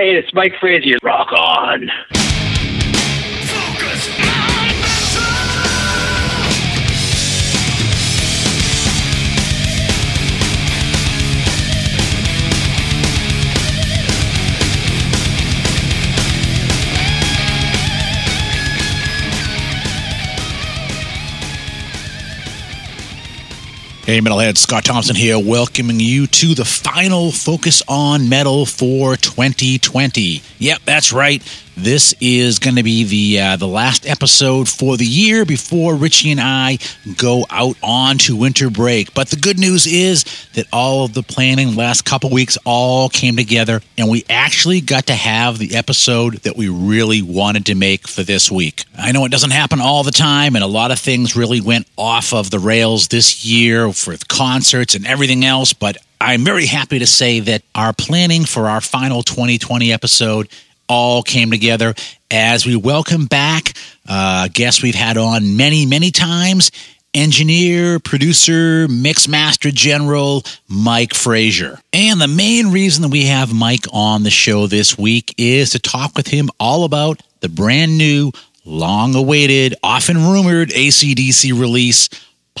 Hey, it's Mike Fraser. Rock on. Hey, Metalhead, Scott Thompson here, welcoming you to the final Focus on Metal for 2020. Yep, that's right. This is going to be the uh, the last episode for the year before Richie and I go out on to winter break. But the good news is that all of the planning last couple weeks all came together, and we actually got to have the episode that we really wanted to make for this week. I know it doesn't happen all the time, and a lot of things really went off of the rails this year for concerts and everything else. But I'm very happy to say that our planning for our final 2020 episode all came together as we welcome back uh, guests we've had on many, many times engineer, producer, mix master general Mike Fraser. And the main reason that we have Mike on the show this week is to talk with him all about the brand new, long awaited, often rumored ACDC release,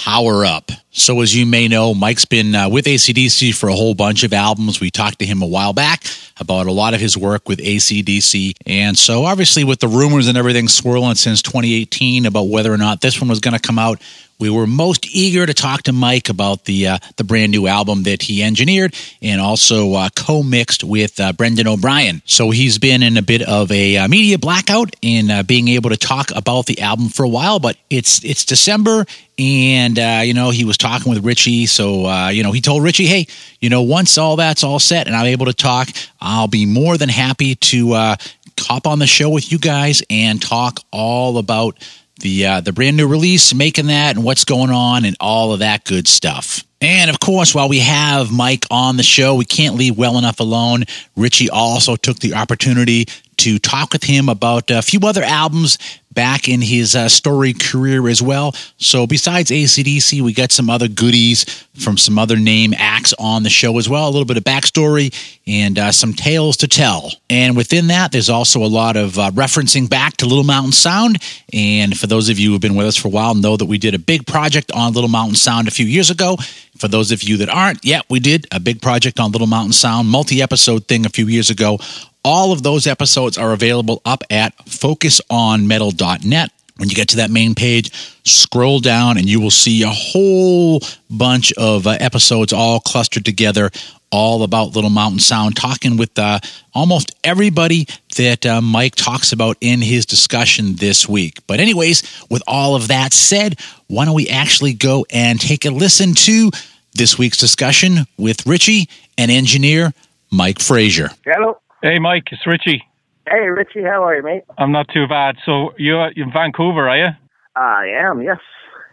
Power Up. So, as you may know, Mike's been uh, with ACDC for a whole bunch of albums. We talked to him a while back about a lot of his work with ACDC. And so, obviously, with the rumors and everything swirling since 2018 about whether or not this one was going to come out, we were most eager to talk to Mike about the uh, the brand new album that he engineered and also uh, co-mixed with uh, Brendan O'Brien. So he's been in a bit of a uh, media blackout in uh, being able to talk about the album for a while. But it's it's December, and uh, you know he was talking with Richie. So you know he told Richie, hey, you know once all that's all set and I'm able to talk, I'll be more than happy to hop on the show with you guys and talk all about the uh, the brand new release, making that, and what's going on, and all of that good stuff. And of course, while we have Mike on the show, we can't leave well enough alone. Richie also took the opportunity to talk with him about a few other albums back in his uh, story career as well. So besides ACDC, we got some other goodies from some other name acts on the show as well. A little bit of backstory and uh, some tales to tell. And within that, there's also a lot of uh, referencing back to Little Mountain Sound. And for those of you who've been with us for a while, know that we did a big project on Little Mountain Sound a few years ago. For those of you that aren't, yeah, we did a big project on Little Mountain Sound, multi episode thing a few years ago all of those episodes are available up at focusonmetal.net. When you get to that main page, scroll down and you will see a whole bunch of uh, episodes all clustered together, all about Little Mountain Sound, talking with uh, almost everybody that uh, Mike talks about in his discussion this week. But, anyways, with all of that said, why don't we actually go and take a listen to this week's discussion with Richie and engineer Mike Fraser. Hello. Hey, Mike, it's Richie. Hey, Richie, how are you, mate? I'm not too bad. So you're in Vancouver, are you? I am, yes.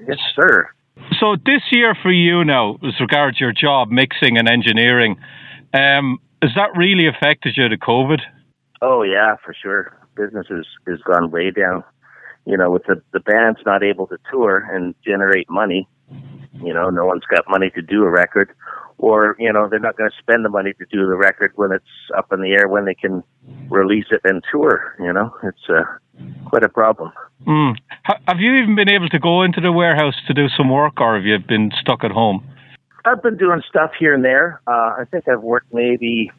Yes, sir. So this year for you now, as regards your job, mixing and engineering, um, has that really affected you, to COVID? Oh, yeah, for sure. Business has, has gone way down. You know, with the, the band's not able to tour and generate money, you know, no one's got money to do a record or you know they're not going to spend the money to do the record when it's up in the air when they can release it and tour. You know, it's uh, quite a problem. Mm. Have you even been able to go into the warehouse to do some work, or have you been stuck at home? I've been doing stuff here and there. Uh, I think I've worked maybe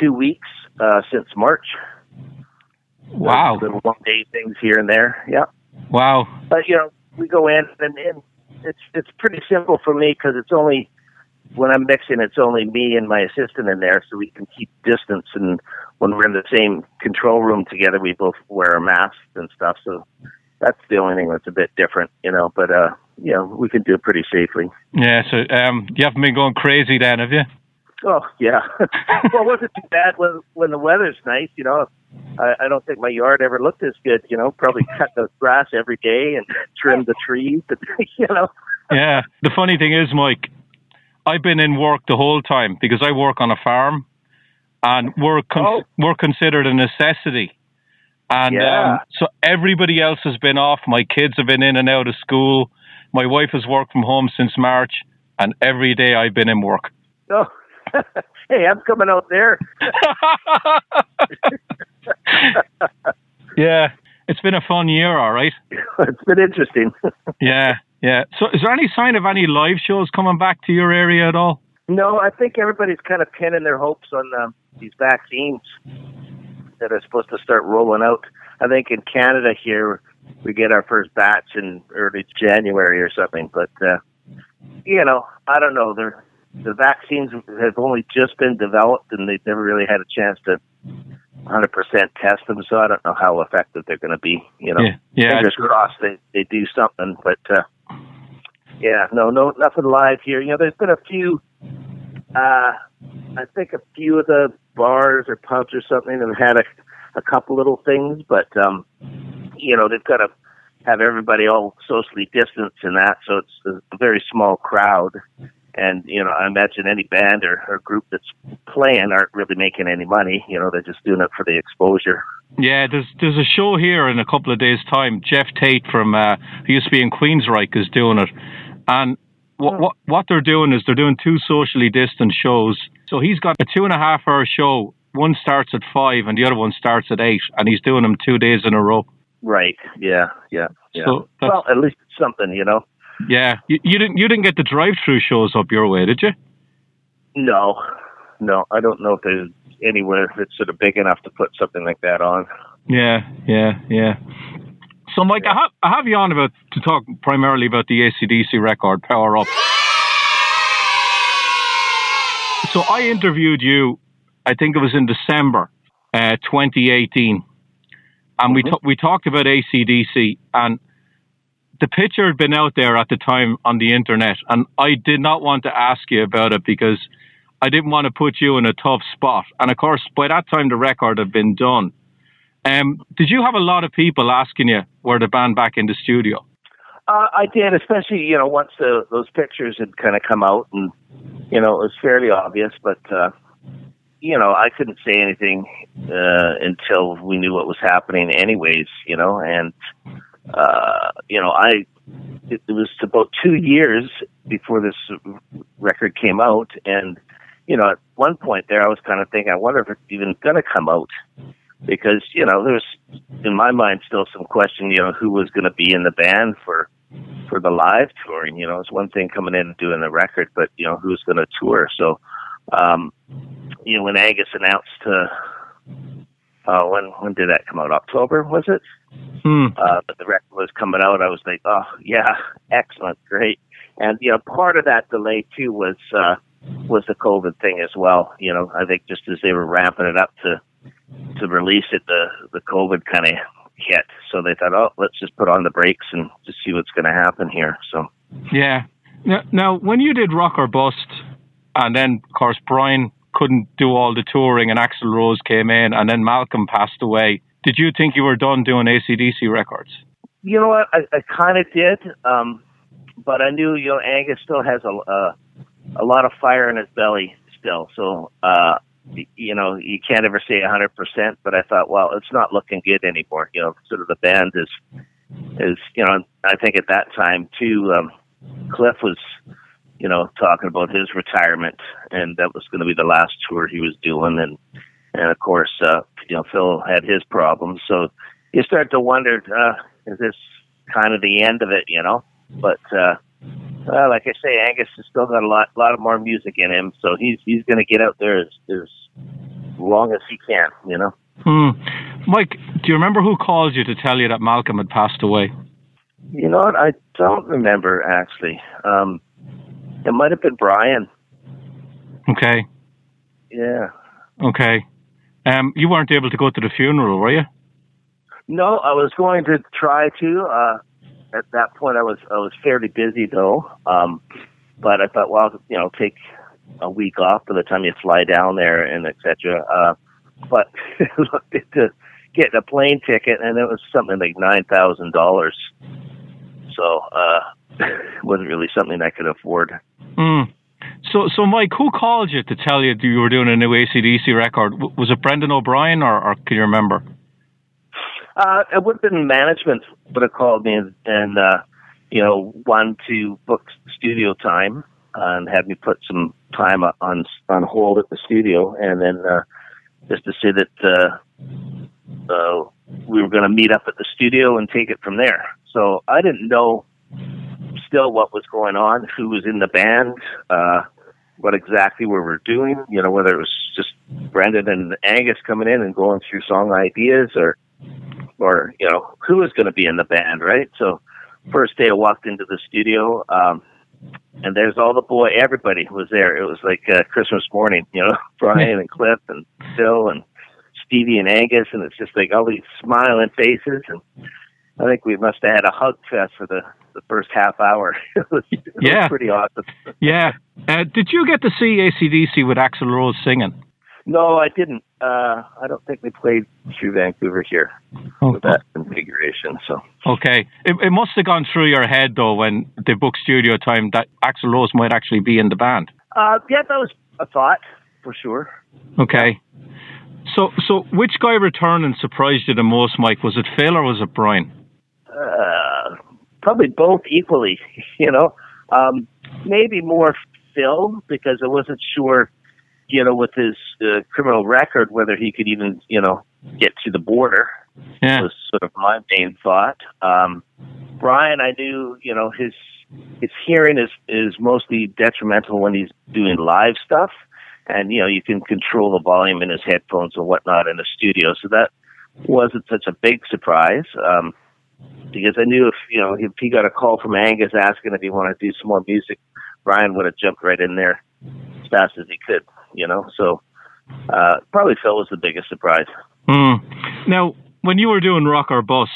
two weeks uh, since March. Wow. Little one day things here and there. Yeah. Wow. But you know, we go in and, and it's it's pretty simple for me because it's only when I'm mixing, it's only me and my assistant in there, so we can keep distance. And when we're in the same control room together, we both wear masks and stuff. So that's the only thing that's a bit different, you know. But uh, you know, we can do it pretty safely. Yeah. So um, you haven't been going crazy then, have you? Oh yeah. well, it wasn't too bad when when the weather's nice. You know, I, I don't think my yard ever looked as good. You know, probably cut the grass every day and trim the trees. you know. yeah. The funny thing is, Mike, I've been in work the whole time because I work on a farm, and we're con- oh. we're considered a necessity. And yeah. um, so everybody else has been off. My kids have been in and out of school. My wife has worked from home since March, and every day I've been in work. Oh, hey, I'm coming out there. yeah, it's been a fun year, all right. it's been interesting. yeah, yeah. So, is there any sign of any live shows coming back to your area at all? No, I think everybody's kind of pinning their hopes on um, these vaccines that are supposed to start rolling out. I think in Canada here we get our first batch in early January or something. But uh, you know, I don't know. They're, the vaccines have only just been developed, and they've never really had a chance to 100% test them. So I don't know how effective they're going to be. You know, yeah, yeah. fingers crossed they they do something. But uh, yeah, no, no, nothing live here. You know, there's been a few. Uh, I think a few of the bars or pubs or something have had a, a couple little things, but um, you know they've got to have everybody all socially distanced and that, so it's a very small crowd. And you know, I imagine any band or, or group that's playing aren't really making any money. You know, they're just doing it for the exposure. Yeah, there's there's a show here in a couple of days' time. Geoff Tate from uh, who used to be in Queensryche is doing it, and what, hmm. what what they're doing is they're doing two socially distant shows. So he's got a two and a half hour show. One starts at five and the other one starts at eight, and he's doing them two days in a row. Right. Yeah. Yeah. Yeah. So well, at least it's something, you know. Yeah. You, you didn't. You didn't get the drive-through shows up your way, did you? No. No. I don't know if there's anywhere that's sort of big enough to put something like that on. Yeah. Yeah. Yeah. So, Mike, yeah. I, have, I have you on about to talk primarily about the ACDC record, Power Up. So, I interviewed you, I think it was in December uh, 2018 and mm-hmm. we t- we talked about ACDC, and the picture had been out there at the time on the internet, and I did not want to ask you about it because I didn't want to put you in a tough spot. And of course, by that time, the record had been done. Um, did you have a lot of people asking you were the band back in the studio? Uh, I did, especially you know once the, those pictures had kind of come out, and you know it was fairly obvious. But uh, you know, I couldn't say anything uh, until we knew what was happening, anyways. You know, and uh, you know, I it, it was about two years before this record came out, and you know, at one point there, I was kind of thinking, I wonder if it's even going to come out because you know, there's in my mind still some question, you know, who was going to be in the band for for the live touring. You know, it's one thing coming in and doing the record, but you know, who's going to tour? So um, you know, when Angus announced, uh, uh, when when did that come out? October was it? Hmm. Uh, but the record was coming out. I was like, oh yeah, excellent, great. And you know, part of that delay too was uh, was the COVID thing as well. You know, I think just as they were ramping it up to to release it, the the COVID kind of hit. So they thought, oh, let's just put on the brakes and just see what's going to happen here. So yeah. Now, now, when you did Rock or Bust, and then of course Brian couldn't do all the touring, and Axl Rose came in, and then Malcolm passed away. Did you think you were done doing ACDC records? You know what? I, I kind of did, um, but I knew you know Angus still has a a lot of fire in his belly still. So uh, you know you can't ever say a hundred percent. But I thought, well, it's not looking good anymore. You know, sort of the band is is you know I think at that time too. Um, Cliff was you know, talking about his retirement, and that was going to be the last tour he was doing, and and of course, uh, you know, Phil had his problems, so you start to wonder, uh, is this kind of the end of it, you know? But uh, uh, like I say, Angus has still got a lot, lot of more music in him, so he's he's going to get out there as, as long as he can, you know. Hmm. Mike, do you remember who called you to tell you that Malcolm had passed away? You know what? I don't remember actually. Um, it might have been Brian. Okay. Yeah. Okay. Um, you weren't able to go to the funeral, were you? No, I was going to try to. Uh, at that point, I was I was fairly busy though. Um, but I thought, well, you know, take a week off by the time you fly down there and etc. Uh, but looked into getting a plane ticket, and it was something like nine thousand dollars. So uh, wasn't really something I could afford. Mm. So, so Mike, who called you to tell you you were doing a new ACDC record? Was it Brendan O'Brien, or, or can you remember? Uh, it would have been management would have called me and, and uh, you know, wanted to book studio time. and had me put some time on on hold at the studio, and then uh, just to say that uh, uh, we were going to meet up at the studio and take it from there. So I didn't know still what was going on, who was in the band, uh, what exactly were we were doing. You know, whether it was just Brendan and Angus coming in and going through song ideas, or or you know who was going to be in the band, right? So first day I walked into the studio. Um, and there's all the boy, everybody was there. It was like uh, Christmas morning, you know, Brian and Cliff and Phil and Stevie and Angus, and it's just like all these smiling faces. And I think we must have had a hug fest for the the first half hour. it, was, it yeah, was pretty awesome. yeah. Uh, did you get to see ACDC with Axl Rose singing? No, I didn't. Uh, I don't think they played through Vancouver here oh, with that configuration. So okay, it, it must have gone through your head though when they booked studio time that Axl Rose might actually be in the band. Uh, yeah, that was a thought for sure. Okay. So, so which guy returned and surprised you the most, Mike? Was it Phil or was it Brian? Uh, probably both equally. You know, um, maybe more Phil because I wasn't sure you know, with his uh, criminal record, whether he could even, you know, get to the border yeah. was sort of my main thought. Um, Brian, I knew, you know, his his hearing is is mostly detrimental when he's doing live stuff, and you know, you can control the volume in his headphones and whatnot in the studio, so that wasn't such a big surprise. Um, because I knew if you know if he got a call from Angus asking if he wanted to do some more music, Brian would have jumped right in there as fast as he could you know. So uh, probably Phil was the biggest surprise. Mm. Now, when you were doing Rock or Bust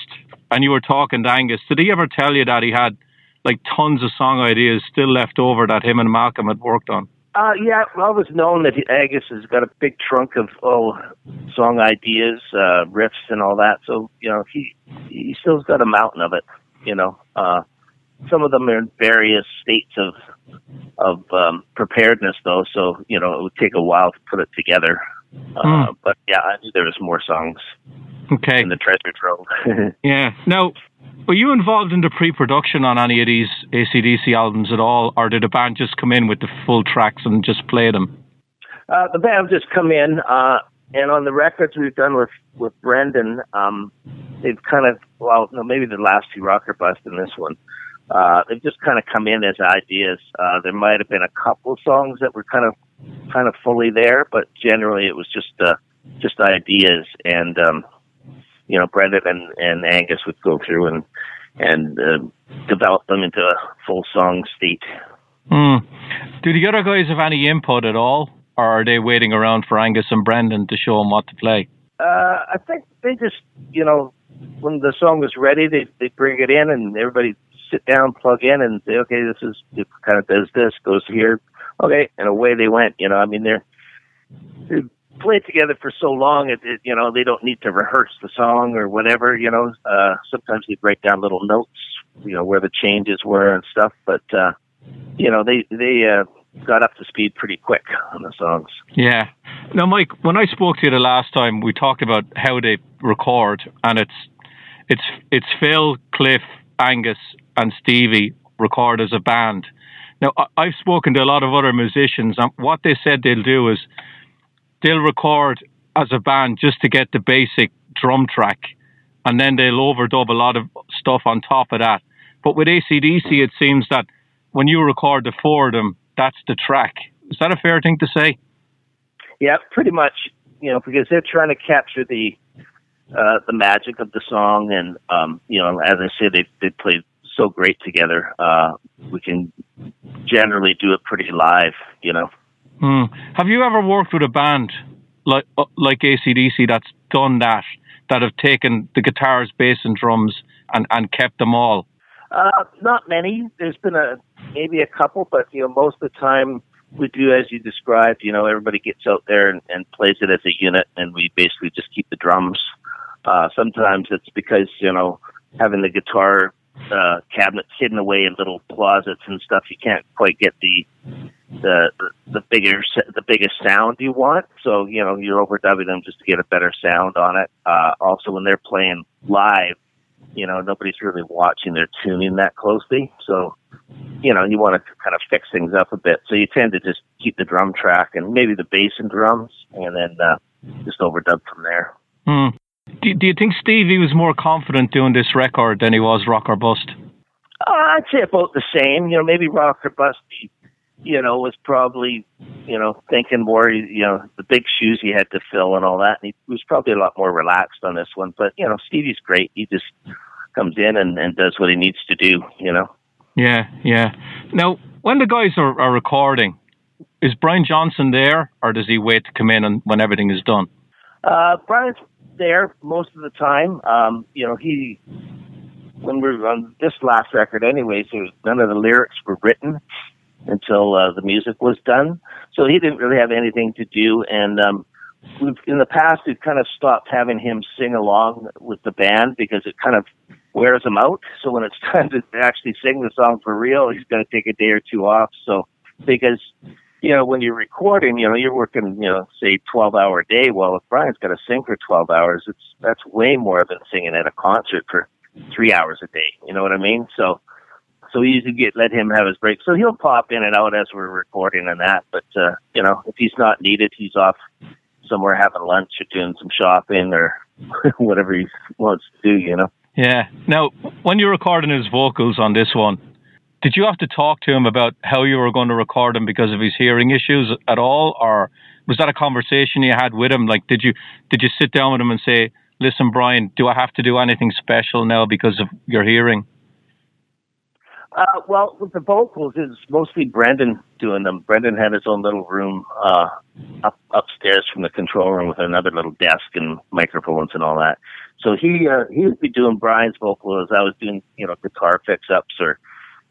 and you were talking to Angus, did he ever tell you that he had like tons of song ideas still left over that him and Malcolm had worked on? Uh, yeah, well, it was known that Angus has got a big trunk of oh song ideas, uh, riffs, and all that. So you know, he he still's got a mountain of it. You know, uh, some of them are in various states of of um, preparedness, though. So you know, it would take a while to put it together. Uh, mm. But yeah, I knew there was more songs. Okay. In the treasure trove. yeah. Now, were you involved in the pre-production on any of these ACDC albums at all, or did the band just come in with the full tracks and just play them? Uh, the band just come in, uh, and on the records we've done with with Brendan, um, they've kind of well, no, maybe the last two Rock or Bust and this one uh, they've just kind of come in as ideas. Uh, there might have been a couple songs that were kind of kind of fully there, but generally it was just uh, just ideas. And um, you know, Brendan and, and Angus would go through and and uh, develop them into a full song state. Mm. Do the other guys have any input at all, or are they waiting around for Angus and Brendan to show them what to play? Uh, I think they just, you know, when the song was ready, they they bring it in, and everybody sit down, plug in, and say, okay, this is it kind of does this, goes here, okay, and away they went. You know, I mean, they're they played together for so long, it, it you know they don't need to rehearse the song or whatever. You know, uh, sometimes they break down little notes, you know, where the changes were and stuff, but uh, you know, they they uh, got up to speed pretty quick on the songs. Yeah. Now, Mike, when I spoke to you the last time, we talked about how they record, and it's it's it's Phil, Cliff, Angus, and Stevie record as a band. Now, I've spoken to a lot of other musicians, and what they said they'll do is they'll record as a band just to get the basic drum track, and then they'll overdub a lot of stuff on top of that. But with ACDC, it seems that when you record the four of them, that's the track. Is that a fair thing to say? Yeah, pretty much. You know, because they're trying to capture the uh, the magic of the song, and um, you know, as I said, they they played so great together. Uh, we can generally do it pretty live, you know. Mm. Have you ever worked with a band like uh, like ACDC that's done that, that have taken the guitars, bass, and drums and, and kept them all? Uh, not many. There's been a maybe a couple, but you know, most of the time we do as you described. You know, everybody gets out there and, and plays it as a unit, and we basically just keep the drums. Uh, sometimes it's because you know having the guitar uh, cabinets hidden away in little closets and stuff. You can't quite get the the the bigger the biggest sound you want. So you know you're overdubbing them just to get a better sound on it. Uh, also, when they're playing live, You know, nobody's really watching their tuning that closely. So, you know, you want to kind of fix things up a bit. So you tend to just keep the drum track and maybe the bass and drums, and then uh, just overdub from there. Hmm. Do, do you think Stevie was more confident doing this record than he was Rock or Bust? Uh, I'd say about the same. You know, maybe Rock or Bust, you know, was probably, you know, thinking more, you know, the big shoes he had to fill and all that. And he was probably a lot more relaxed on this one. But, you know, Stevie's great. He just comes in and, and does what he needs to do, you know. Yeah, yeah. Now, when the guys are, are recording, is Brian Johnson there or does he wait to come in and when everything is done? Uh, Brian's there most of the time. Um, you know, he when we are on this last record, anyways, was, none of the lyrics were written until uh, the music was done, so he didn't really have anything to do. And um, we've in the past we've kind of stopped having him sing along with the band because it kind of wears him out. So when it's time to actually sing the song for real, he's going to take a day or two off. So because you know, when you're recording, you know, you're working, you know, say 12 hour day. Well, if Brian's got to sing for 12 hours, it's, that's way more than singing at a concert for three hours a day. You know what I mean? So, so we usually get, let him have his break. So he'll pop in and out as we're recording and that. But, uh, you know, if he's not needed, he's off somewhere having lunch or doing some shopping or whatever he wants to do, you know? Yeah. Now, when you're recording his vocals on this one, did you have to talk to him about how you were going to record him because of his hearing issues at all, or was that a conversation you had with him? Like, did you did you sit down with him and say, "Listen, Brian, do I have to do anything special now because of your hearing?" Uh, well, with the vocals, it's mostly Brendan doing them. Brendan had his own little room uh, up upstairs from the control room with another little desk and microphones and all that. So he uh, he would be doing Brian's vocals. I was doing you know guitar fix ups or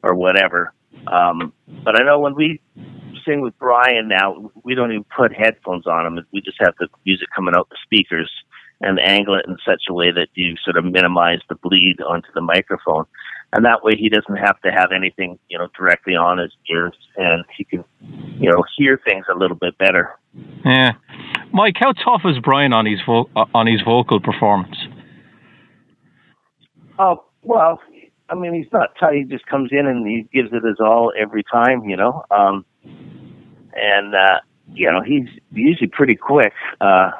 or whatever. Um, but I know when we sing with Brian now, we don't even put headphones on him. We just have the music coming out the speakers and angle it in such a way that you sort of minimize the bleed onto the microphone. And that way he doesn't have to have anything, you know, directly on his ears and he can, you know, hear things a little bit better. Yeah. Mike, how tough is Brian on his vo- on his vocal performance? Oh, well, I mean, he's not tight. He just comes in and he gives it his all every time, you know. Um, and uh, you know, he's usually pretty quick. Uh,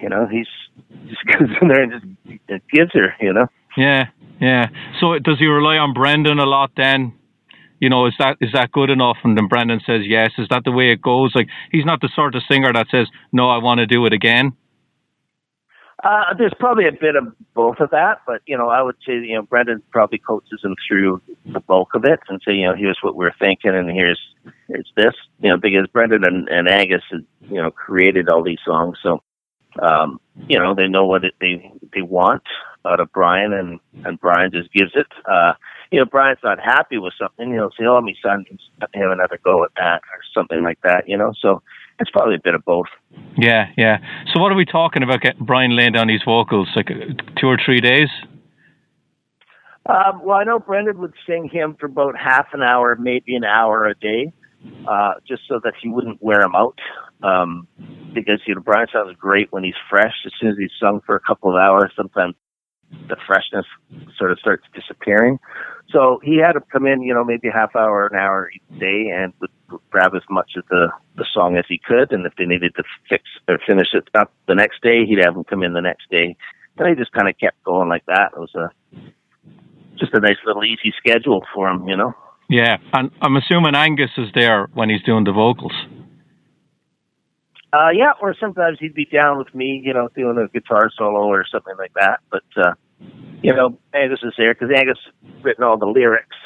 you know, he's just goes in there and just gives her, you know. Yeah, yeah. So does he rely on Brendan a lot then? You know, is that is that good enough? And then Brendan says yes. Is that the way it goes? Like he's not the sort of singer that says no, I want to do it again. Uh, there's probably a bit of both of that, but you know, I would say you know Brendan probably coaches him through the bulk of it and say you know here's what we're thinking and here's here's this you know because Brendan and, and Angus had, you know created all these songs, so um, you know they know what it, they they want out of Brian and and Brian just gives it. Uh, you know, Brian's not happy with something, know, say, oh, my son have another go at that or something like that, you know. So it's probably a bit of both. Yeah, yeah. So what are we talking about? Getting Brian laying down these vocals like uh, two or three days? Um, well, I know Brendan would sing him for about half an hour, maybe an hour a day, uh, just so that he wouldn't wear him out. Um, because you know Brian sounds great when he's fresh. As soon as he's sung for a couple of hours, sometimes the freshness sort of starts disappearing. So he had to come in, you know, maybe a half hour, an hour each day, and would grab as much of the the song as he could. And if they needed to fix or finish it up the next day, he'd have them come in the next day. And he just kind of kept going like that. It was a just a nice little easy schedule for him, you know. Yeah, and I'm assuming Angus is there when he's doing the vocals. Uh, yeah, or sometimes he'd be down with me, you know, doing a guitar solo or something like that. But uh, you know, Angus is there because Angus written all the lyrics.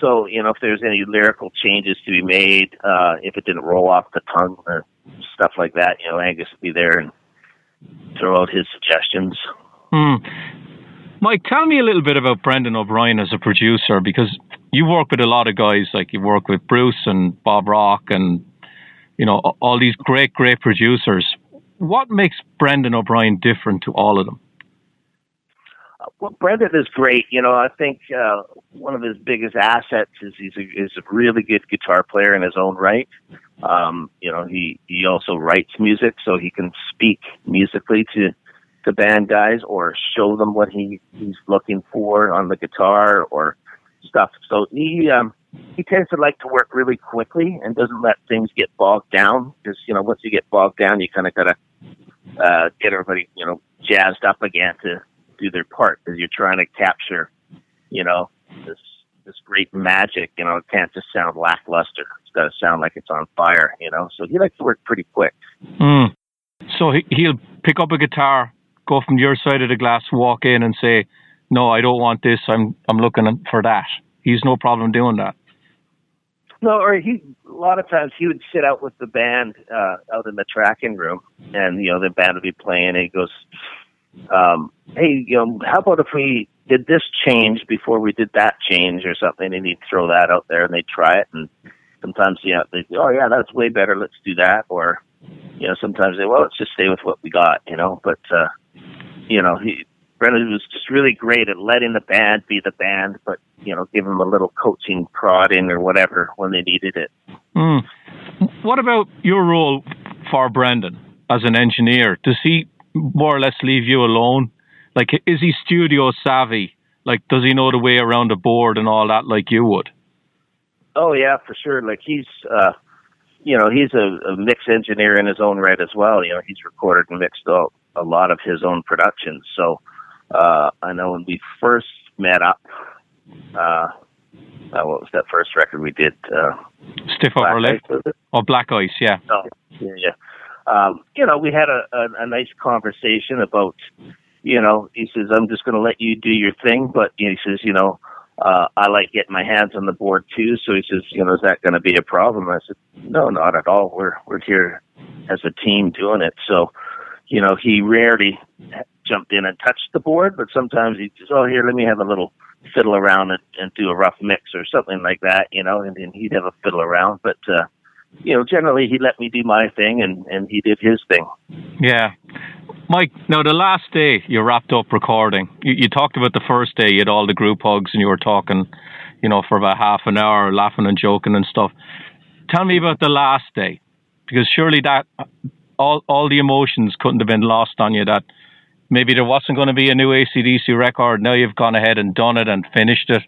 So you know, if there's any lyrical changes to be made, uh, if it didn't roll off the tongue or stuff like that, you know, Angus would be there and throw out his suggestions. Hmm. Mike, tell me a little bit about Brendan O'Brien as a producer because you work with a lot of guys, like you work with Bruce and Bob Rock and you know all these great, great producers. What makes Brendan O'Brien different to all of them? well, Brendan is great. You know, I think uh, one of his biggest assets is he's a, he's a really good guitar player in his own right. Um, you know, he he also writes music, so he can speak musically to to band guys or show them what he he's looking for on the guitar or stuff. So he um, he tends to like to work really quickly and doesn't let things get bogged down because you know once you get bogged down, you kind of gotta uh, get everybody you know jazzed up again to do their part because you're trying to capture you know this this great magic. You know, it can't just sound lackluster. It's got to sound like it's on fire. You know, so he likes to work pretty quick. Mm. So he, he'll pick up a guitar, go from your side of the glass, walk in, and say, "No, I don't want this. I'm I'm looking for that." He's no problem doing that. No, or he a lot of times he would sit out with the band uh, out in the tracking room, and you know the band would be playing, and he goes, um, "Hey, you know, how about if we did this change before we did that change or something?" And he'd throw that out there, and they'd try it, and sometimes yeah, they oh yeah, that's way better. Let's do that, or you know, sometimes they well, let's just stay with what we got, you know. But uh, you know, he Brendan was just really great at letting the band be the band, but you know, give them a little coaching prodding or whatever when they needed it. Mm. What about your role for Brendan as an engineer? Does he more or less leave you alone? Like, is he studio savvy? Like, does he know the way around a board and all that like you would? Oh yeah, for sure. Like he's, uh, you know, he's a, a mix engineer in his own right as well. You know, he's recorded and mixed a lot of his own productions. So uh, I know when we first met up, uh, uh, what was that first record we did? Uh, Stiff Upper Lip or Black Ice, yeah. Oh, yeah, yeah. Um, you know, we had a, a, a nice conversation about, you know, he says, I'm just going to let you do your thing, but he says, you know, uh, I like getting my hands on the board too. So he says, you know, is that going to be a problem? I said, no, not at all. We're we're here as a team doing it. So, you know, he rarely jumped in and touched the board, but sometimes he just, oh, here, let me have a little fiddle around and, and do a rough mix or something like that, you know, and then he'd have a fiddle around. But, uh, you know, generally he let me do my thing and, and he did his thing. Yeah. Mike, now the last day you wrapped up recording, you, you talked about the first day, you had all the group hugs and you were talking, you know, for about half an hour, laughing and joking and stuff. Tell me about the last day, because surely that all all the emotions couldn't have been lost on you. That maybe there wasn't going to be a new ACDC record. Now you've gone ahead and done it and finished it.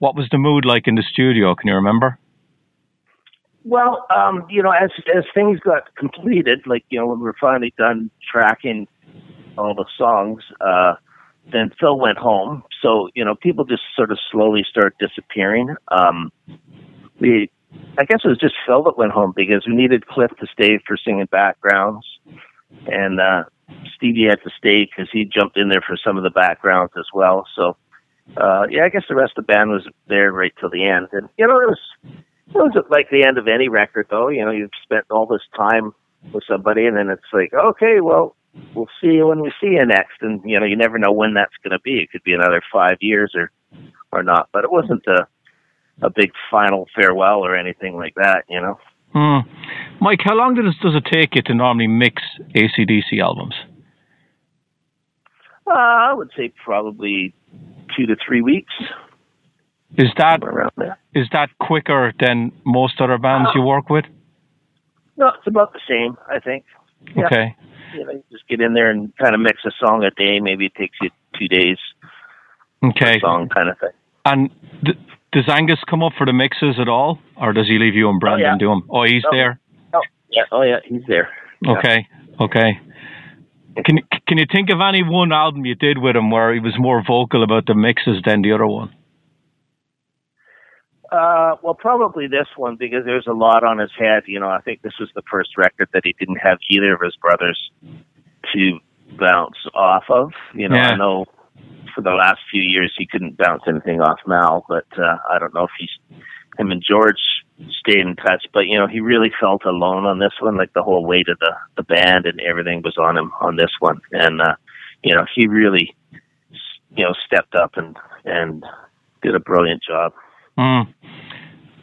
What was the mood like in the studio? Can you remember? Well, um, you know, as as things got completed, like you know, when we were finally done tracking all the songs, uh, then Phil went home. So you know, people just sort of slowly start disappearing. Um, we, I guess it was just Phil that went home because we needed Cliff to stay for singing backgrounds, and uh, Stevie had to stay because he jumped in there for some of the backgrounds as well. So, uh, yeah, I guess the rest of the band was there right till the end. And, you know, it was, it was like the end of any record though. You know, you've spent all this time with somebody and then it's like, okay, well, we'll see you when we see you next. And, you know, you never know when that's going to be. It could be another five years or, or not, but it wasn't a, a big final farewell or anything like that, you know? Mm. Mike, how long does does it take you to normally mix ACDC albums? Uh, I would say probably two to three weeks. Is that is that quicker than most other bands you work with? No, it's about the same. I think. Yeah. Okay. You know, just get in there and kind of mix a song a day. Maybe it takes you two days. Okay. Song kind of thing. And th- does Angus come up for the mixes at all, or does he leave you and Brendan oh, yeah. do them? Oh, he's oh, there. Oh, yeah. Oh, yeah. He's there. Okay. Yeah. Okay. Can can you think of any one album you did with him where he was more vocal about the mixes than the other one? Uh, well, probably this one because there's a lot on his head. You know, I think this was the first record that he didn't have either of his brothers to bounce off of. You know, yeah. I know for the last few years he couldn't bounce anything off Mal, but uh, I don't know if he's him and George stayed in touch. But you know, he really felt alone on this one. Like the whole weight of the the band and everything was on him on this one, and uh, you know, he really you know stepped up and and did a brilliant job. Mm.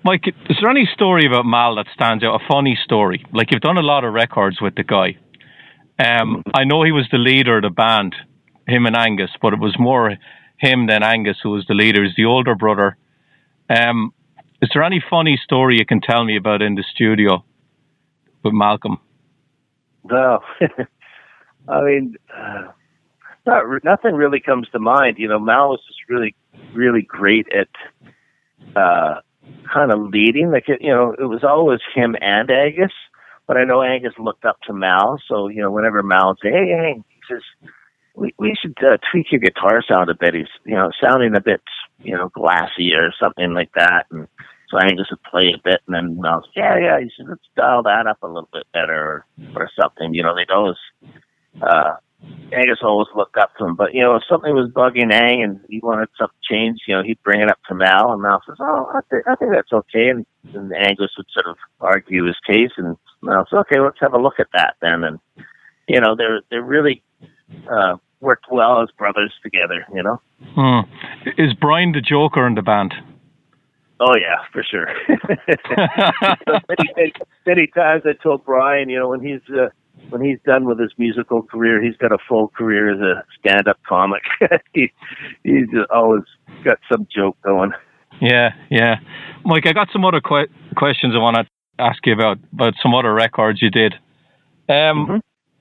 Mike, is there any story about Mal that stands out? A funny story? Like you've done a lot of records with the guy. Um, I know he was the leader of the band, him and Angus, but it was more him than Angus who was the leader. He's the older brother. Um, is there any funny story you can tell me about in the studio with Malcolm? No, I mean, uh, not nothing really comes to mind. You know, Mal was just really, really great at uh, kind of leading. Like it, you know, it was always him and Angus, but I know Angus looked up to Mal. So you know, whenever Mal would say, "Hey, hey," he says, "We we should uh, tweak your guitar sound a bit." He's you know sounding a bit you know glassy or something like that, and so Angus would play a bit, and then Mal said, "Yeah, yeah," said, "Let's dial that up a little bit better," or, something. You know, they'd always. Uh, Angus always looked up to him. But you know, if something was bugging Ang and he wanted something changed, you know, he'd bring it up to Mal, and Mal says, "Oh, I, th- I think that's okay." And, and Angus would sort of argue his case, and Mal says, "Okay, let's have a look at that then." And you know, they're they're really uh, worked well as brothers together. You know. Hmm. Is Brian the Joker in the band? Oh yeah, for sure. many, many, many times I told Brian, you know, when he's uh, when he's done with his musical career, he's got a full career as a stand-up comic. he, he's always got some joke going. Yeah, yeah. Mike, I got some other que- questions I want to ask you about about some other records you did. Um, mm-hmm.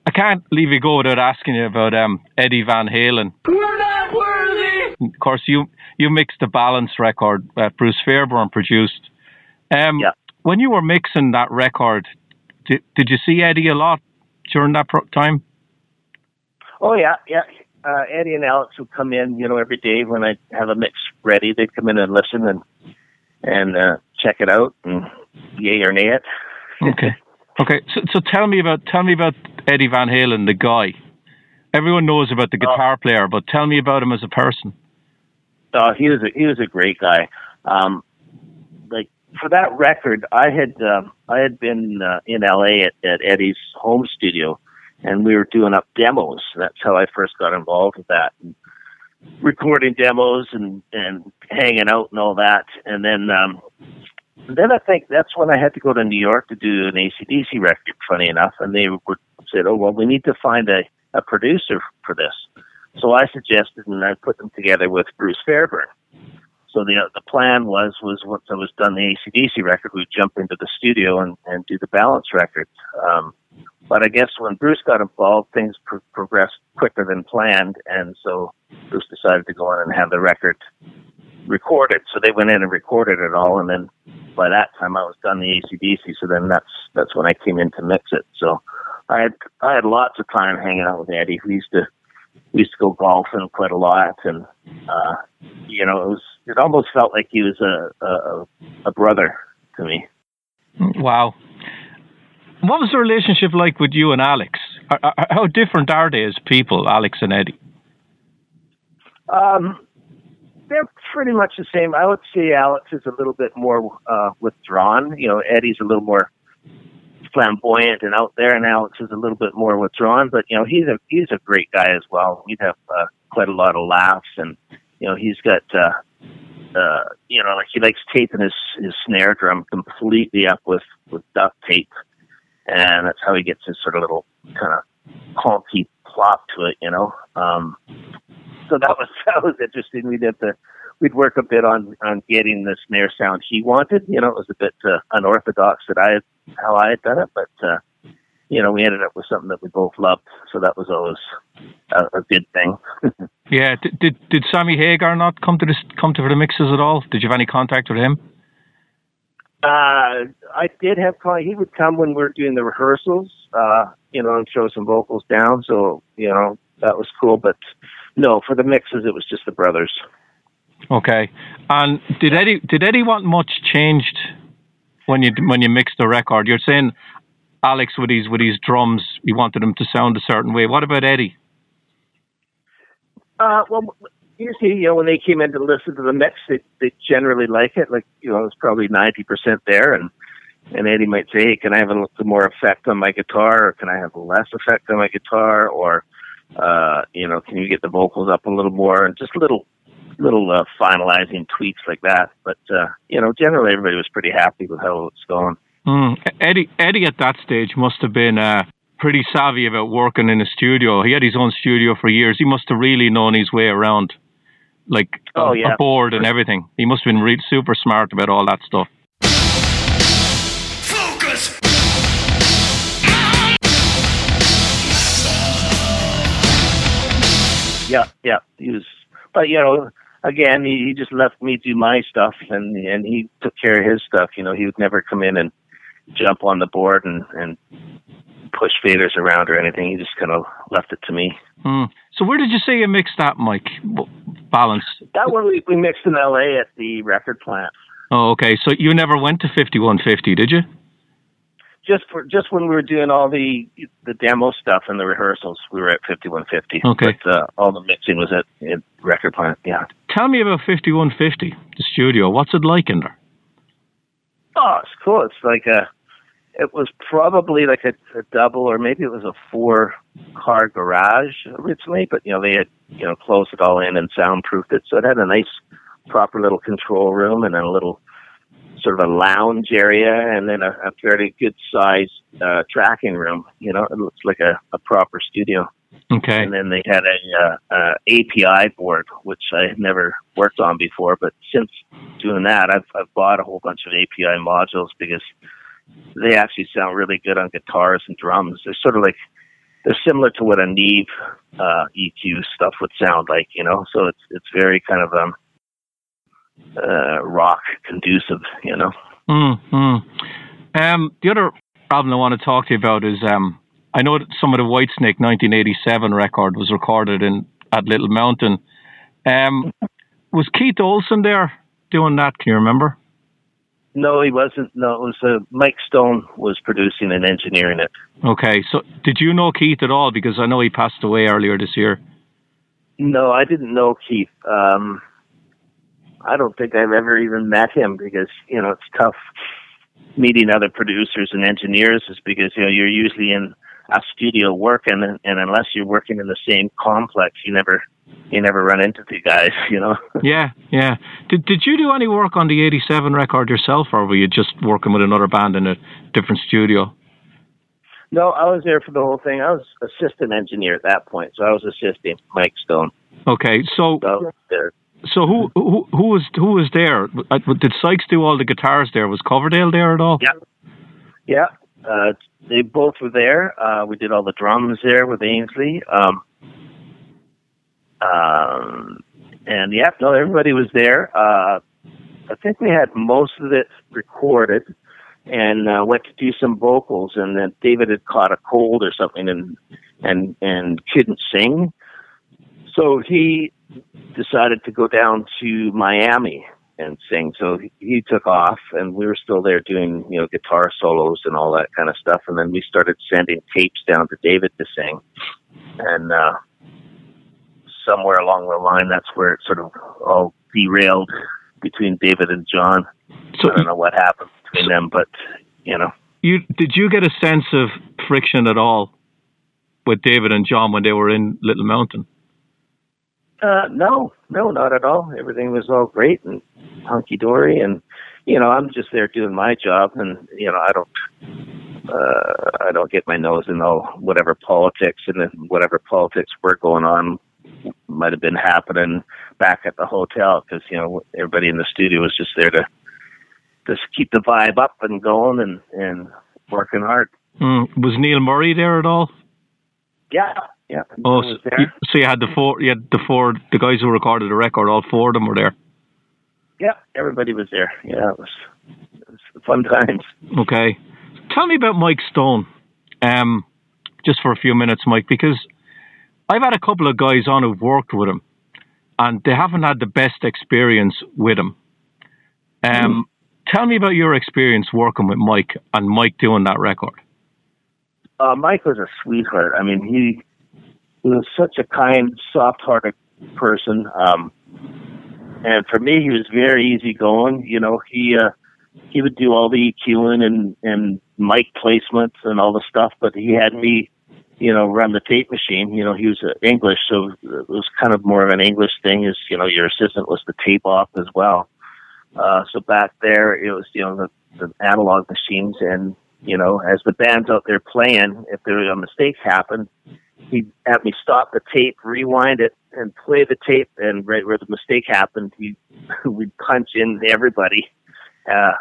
I can't leave you go without asking you about um, Eddie Van Halen. We're not worthy. Of course, you you mixed the Balance record that Bruce Fairbairn produced. Um, yeah. When you were mixing that record, did, did you see Eddie a lot during that pro- time? Oh yeah, yeah. Uh, Eddie and Alex would come in, you know, every day when I have a mix ready. They'd come in and listen and and uh, check it out and yay or nay it. okay, okay. So, so tell me about tell me about Eddie Van Halen, the guy. Everyone knows about the guitar uh, player, but tell me about him as a person. Oh, he was a, he was a great guy. Um, like for that record, I had um, I had been uh, in LA at, at Eddie's home studio, and we were doing up demos. That's how I first got involved with that, and recording demos and and hanging out and all that. And then um, then I think that's when I had to go to New York to do an ACDC record. Funny enough, and they would said, "Oh well, we need to find a a producer for this." So I suggested, and I put them together with Bruce Fairbairn. So the the plan was was once I was done the ACDC record, we'd jump into the studio and, and do the Balance record. Um, but I guess when Bruce got involved, things pro- progressed quicker than planned, and so Bruce decided to go in and have the record recorded. So they went in and recorded it all, and then by that time I was done the ACDC. So then that's that's when I came in to mix it. So I had I had lots of time hanging out with Eddie. We used to we used to go golfing quite a lot, and uh, you know, it was it almost felt like he was a a, a brother to me. Wow. What was the relationship like with you and Alex? How different are they as people, Alex and Eddie? Um, they're pretty much the same. I would say Alex is a little bit more uh, withdrawn. You know, Eddie's a little more flamboyant and out there, and Alex is a little bit more withdrawn. But you know, he's a he's a great guy as well. We'd have uh, quite a lot of laughs, and you know, he's got uh, uh, you know, like he likes taping his his snare drum completely up with with duct tape, and that's how he gets his sort of little kind of honky plop to it, you know. Um, so that was that was interesting. We did the we'd work a bit on on getting the snare sound he wanted. You know, it was a bit uh, unorthodox that I had, how I had done it, but uh, you know, we ended up with something that we both loved. So that was always a, a good thing. yeah. Did, did did Sammy Hagar not come to this come to the mixes at all? Did you have any contact with him? Uh, I did have contact. He would come when we were doing the rehearsals, uh, you know, and throw some vocals down. So you know that was cool. But no, for the mixes, it was just the brothers. Okay. And did Eddie did Eddie want much changed when you when you mixed the record? You're saying Alex with his with his drums, he wanted them to sound a certain way. What about Eddie? Uh, well, usually, you know, when they came in to listen to the mix, they, they generally like it. Like, you know, it's probably ninety percent there, and and Eddie might say, "Hey, can I have a little more effect on my guitar, or can I have less effect on my guitar, or uh, you know, can you get the vocals up a little more?" And just little little uh, finalizing tweaks like that. But uh, you know, generally everybody was pretty happy with how it's going. Mm. Eddie Eddie at that stage must have been uh, pretty savvy about working in a studio. He had his own studio for years. He must have really known his way around, like oh, a, yeah. a board and everything. He must have been really super smart about all that stuff. Yeah, yeah. He was, but you know, again, he, he just left me do my stuff, and and he took care of his stuff. You know, he would never come in and jump on the board and and push faders around or anything. He just kind of left it to me. Hmm. So where did you say you mixed that, Mike? Balance. That one we, we mixed in L.A. at the record plant. Oh, okay. So you never went to fifty one fifty, did you? Just for just when we were doing all the the demo stuff and the rehearsals, we were at fifty one fifty. Okay. But uh, all the mixing was at, at record plant. Yeah. Tell me about fifty one fifty, the studio. What's it like in there? Oh, it's cool. It's like a it was probably like a, a double or maybe it was a four car garage originally, but you know, they had, you know, closed it all in and soundproofed it. So it had a nice proper little control room and then a little sort of a lounge area and then a, a fairly good sized uh, tracking room. You know, it looks like a, a proper studio. Okay. And then they had a, uh, uh, API board, which I had never worked on before. But since doing that, I've, I've bought a whole bunch of API modules because they actually sound really good on guitars and drums. They're sort of like they're similar to what a Neve uh, EQ stuff would sound like, you know. So it's it's very kind of um uh, rock conducive, you know. Mm-hmm. Um, the other album I want to talk to you about is um, I know that some of the Whitesnake 1987 record was recorded in at Little Mountain. Um, was Keith Olsen there doing that? Can you remember? No, he wasn't. No, it was uh, Mike Stone was producing and engineering it. Okay, so did you know Keith at all? Because I know he passed away earlier this year. No, I didn't know Keith. Um, I don't think I've ever even met him because you know it's tough meeting other producers and engineers is because you know you're usually in a studio working and, and unless you're working in the same complex you never you never run into the guys you know? Yeah yeah. Did did you do any work on the 87 record yourself or were you just working with another band in a different studio? No i was there for the whole thing. I was assistant engineer at that point so i was assisting mike stone. Okay so, so there so who who who was who was there? Did Sykes do all the guitars there? Was Coverdale there at all? Yeah, yeah. Uh, they both were there. Uh, we did all the drums there with Aynsley. Um, um, and yeah, no, everybody was there. Uh, I think we had most of it recorded and uh, went to do some vocals. And then David had caught a cold or something and and and couldn't sing, so he decided to go down to Miami and sing. So he took off, and we were still there doing you know guitar solos and all that kind of stuff. And then we started sending tapes down to David to sing, and uh, somewhere along the line, that's where it sort of all derailed between David and John. So I don't know what happened between them, but you know. You did you get a sense of friction at all with David and John when they were in Little Mountain? Uh, no, no, not at all. Everything was all great and hunky dory, and you know, I'm just there doing my job, and you know, I don't, uh, I don't get my nose in all whatever politics and then whatever politics were going on might have been happening back at the hotel because you know everybody in the studio was just there to just keep the vibe up and going and and working hard. Mm. Was Neil Murray there at all? Yeah, yeah. Oh, so you, so you had the four, you had the four, the guys who recorded the record, all four of them were there. Yeah, everybody was there. Yeah, it was, it was fun times. Okay, tell me about Mike Stone, um, just for a few minutes, Mike, because I've had a couple of guys on who've worked with him, and they haven't had the best experience with him. Um, mm. Tell me about your experience working with Mike and Mike doing that record. Uh, Mike was a sweetheart. I mean, he was such a kind, soft-hearted person. Um, and for me, he was very easygoing. You know, he uh, he would do all the EQing and and mic placements and all the stuff, but he had me, you know, run the tape machine. You know, he was uh, English, so it was kind of more of an English thing. Is you know, your assistant was the tape op as well. Uh, so back there, it was you know the, the analog machines, and you know, as the band's out there playing, if there a mistake happened, he'd have me stop the tape, rewind it, and play the tape. And right where the mistake happened, he we'd punch in everybody uh,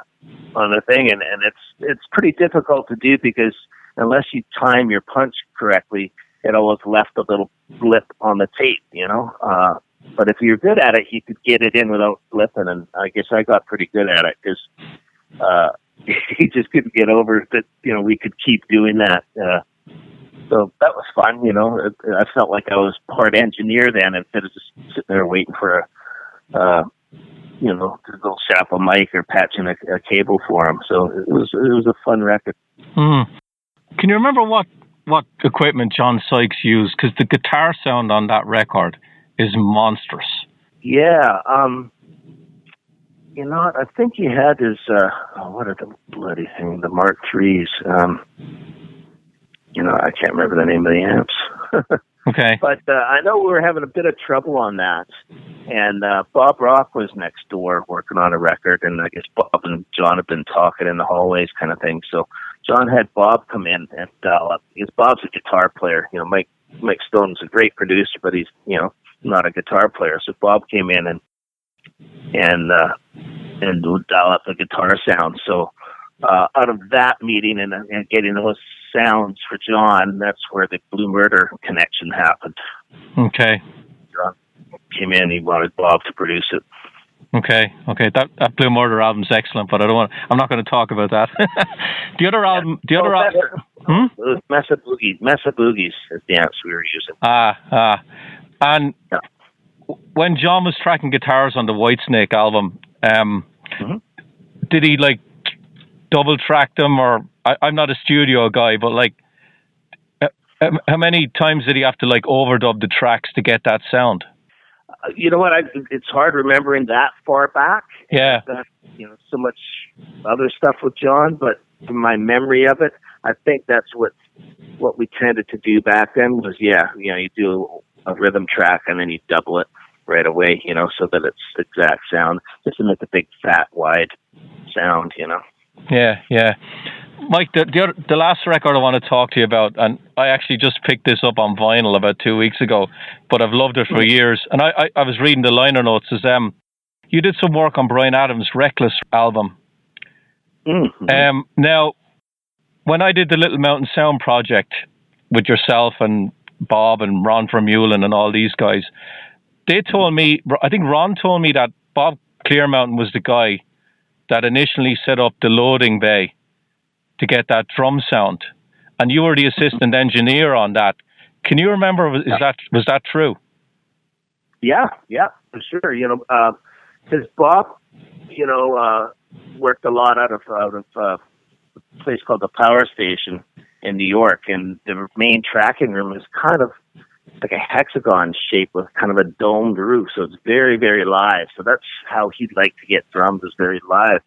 on the thing, and and it's it's pretty difficult to do because unless you time your punch correctly, it always left a little blip on the tape, you know. Uh, but if you're good at it, you could get it in without flipping, and I guess I got pretty good at it because uh, he just couldn't get over that. You know, we could keep doing that. Uh, so that was fun. You know, it, I felt like I was part engineer then instead of just sitting there waiting for a, uh, you know, to go up a mic or patching a, a cable for him. So it was it was a fun record. Mm. Can you remember what what equipment John Sykes used? Because the guitar sound on that record is monstrous. Yeah. Um, you know, I think he had his uh, oh, what are the bloody thing? The Mark threes. Um, you know, I can't remember the name of the amps. okay. But uh, I know we were having a bit of trouble on that, and uh, Bob Rock was next door working on a record, and I guess Bob and John had been talking in the hallways, kind of thing. So John had Bob come in and dial up because Bob's a guitar player. You know, Mike Mike Stone's a great producer, but he's you know not a guitar player. So Bob came in and and uh, and dial up the guitar sound. So uh, out of that meeting and, and getting those sounds for John, that's where the Blue Murder connection happened. Okay. John came in. He wanted Bob to produce it. Okay, okay. That, that Blue Murder album's excellent, but I don't want. I'm not going to talk about that. the other album, the other oh, album, hmm? it Mesa Boogies. Mesa Boogies is the amps we were using. Ah, ah, and Yeah. when John was tracking guitars on the Whitesnake album, um, Mhm. did he like double track them, or I, I'm not a studio guy, but like, uh, how many times did he have to like overdub the tracks to get that sound? Uh, You know what? I, it's hard remembering that far back. Yeah, That you know so much other stuff with John, but from my memory of it, I think that's what what we tended to do back then was yeah, you know, you do a rhythm track and then you double it right away, you know, so that it's exact sound, just to make a big fat wide sound, you know. Yeah, yeah. Mike, the the, other, the last record I want to talk to you about, and I actually just picked this up on vinyl about two weeks ago, but I've loved it for years. And I, I, I was reading the liner notes as um, you did some work on Bryan Adams' Reckless album. Mm-hmm. Um, now, when I did the Little Mountain Sound project with yourself and Bob and Ron from Vermeulen and all these guys, they told me, I think Ron told me that Bob Clearmountain was the guy that initially set up the loading bay to get that drum sound, and you were the assistant engineer on that. Can you remember? Was is that was that true? Yeah, yeah, for sure. You know, because Bob, you know, uh, worked a lot out of out of uh, a place called the Power Station in New York, and the main tracking room is kind of like a hexagon shape with kind of a domed roof, so it's very, very live. So that's how he'd like to get drums is very live.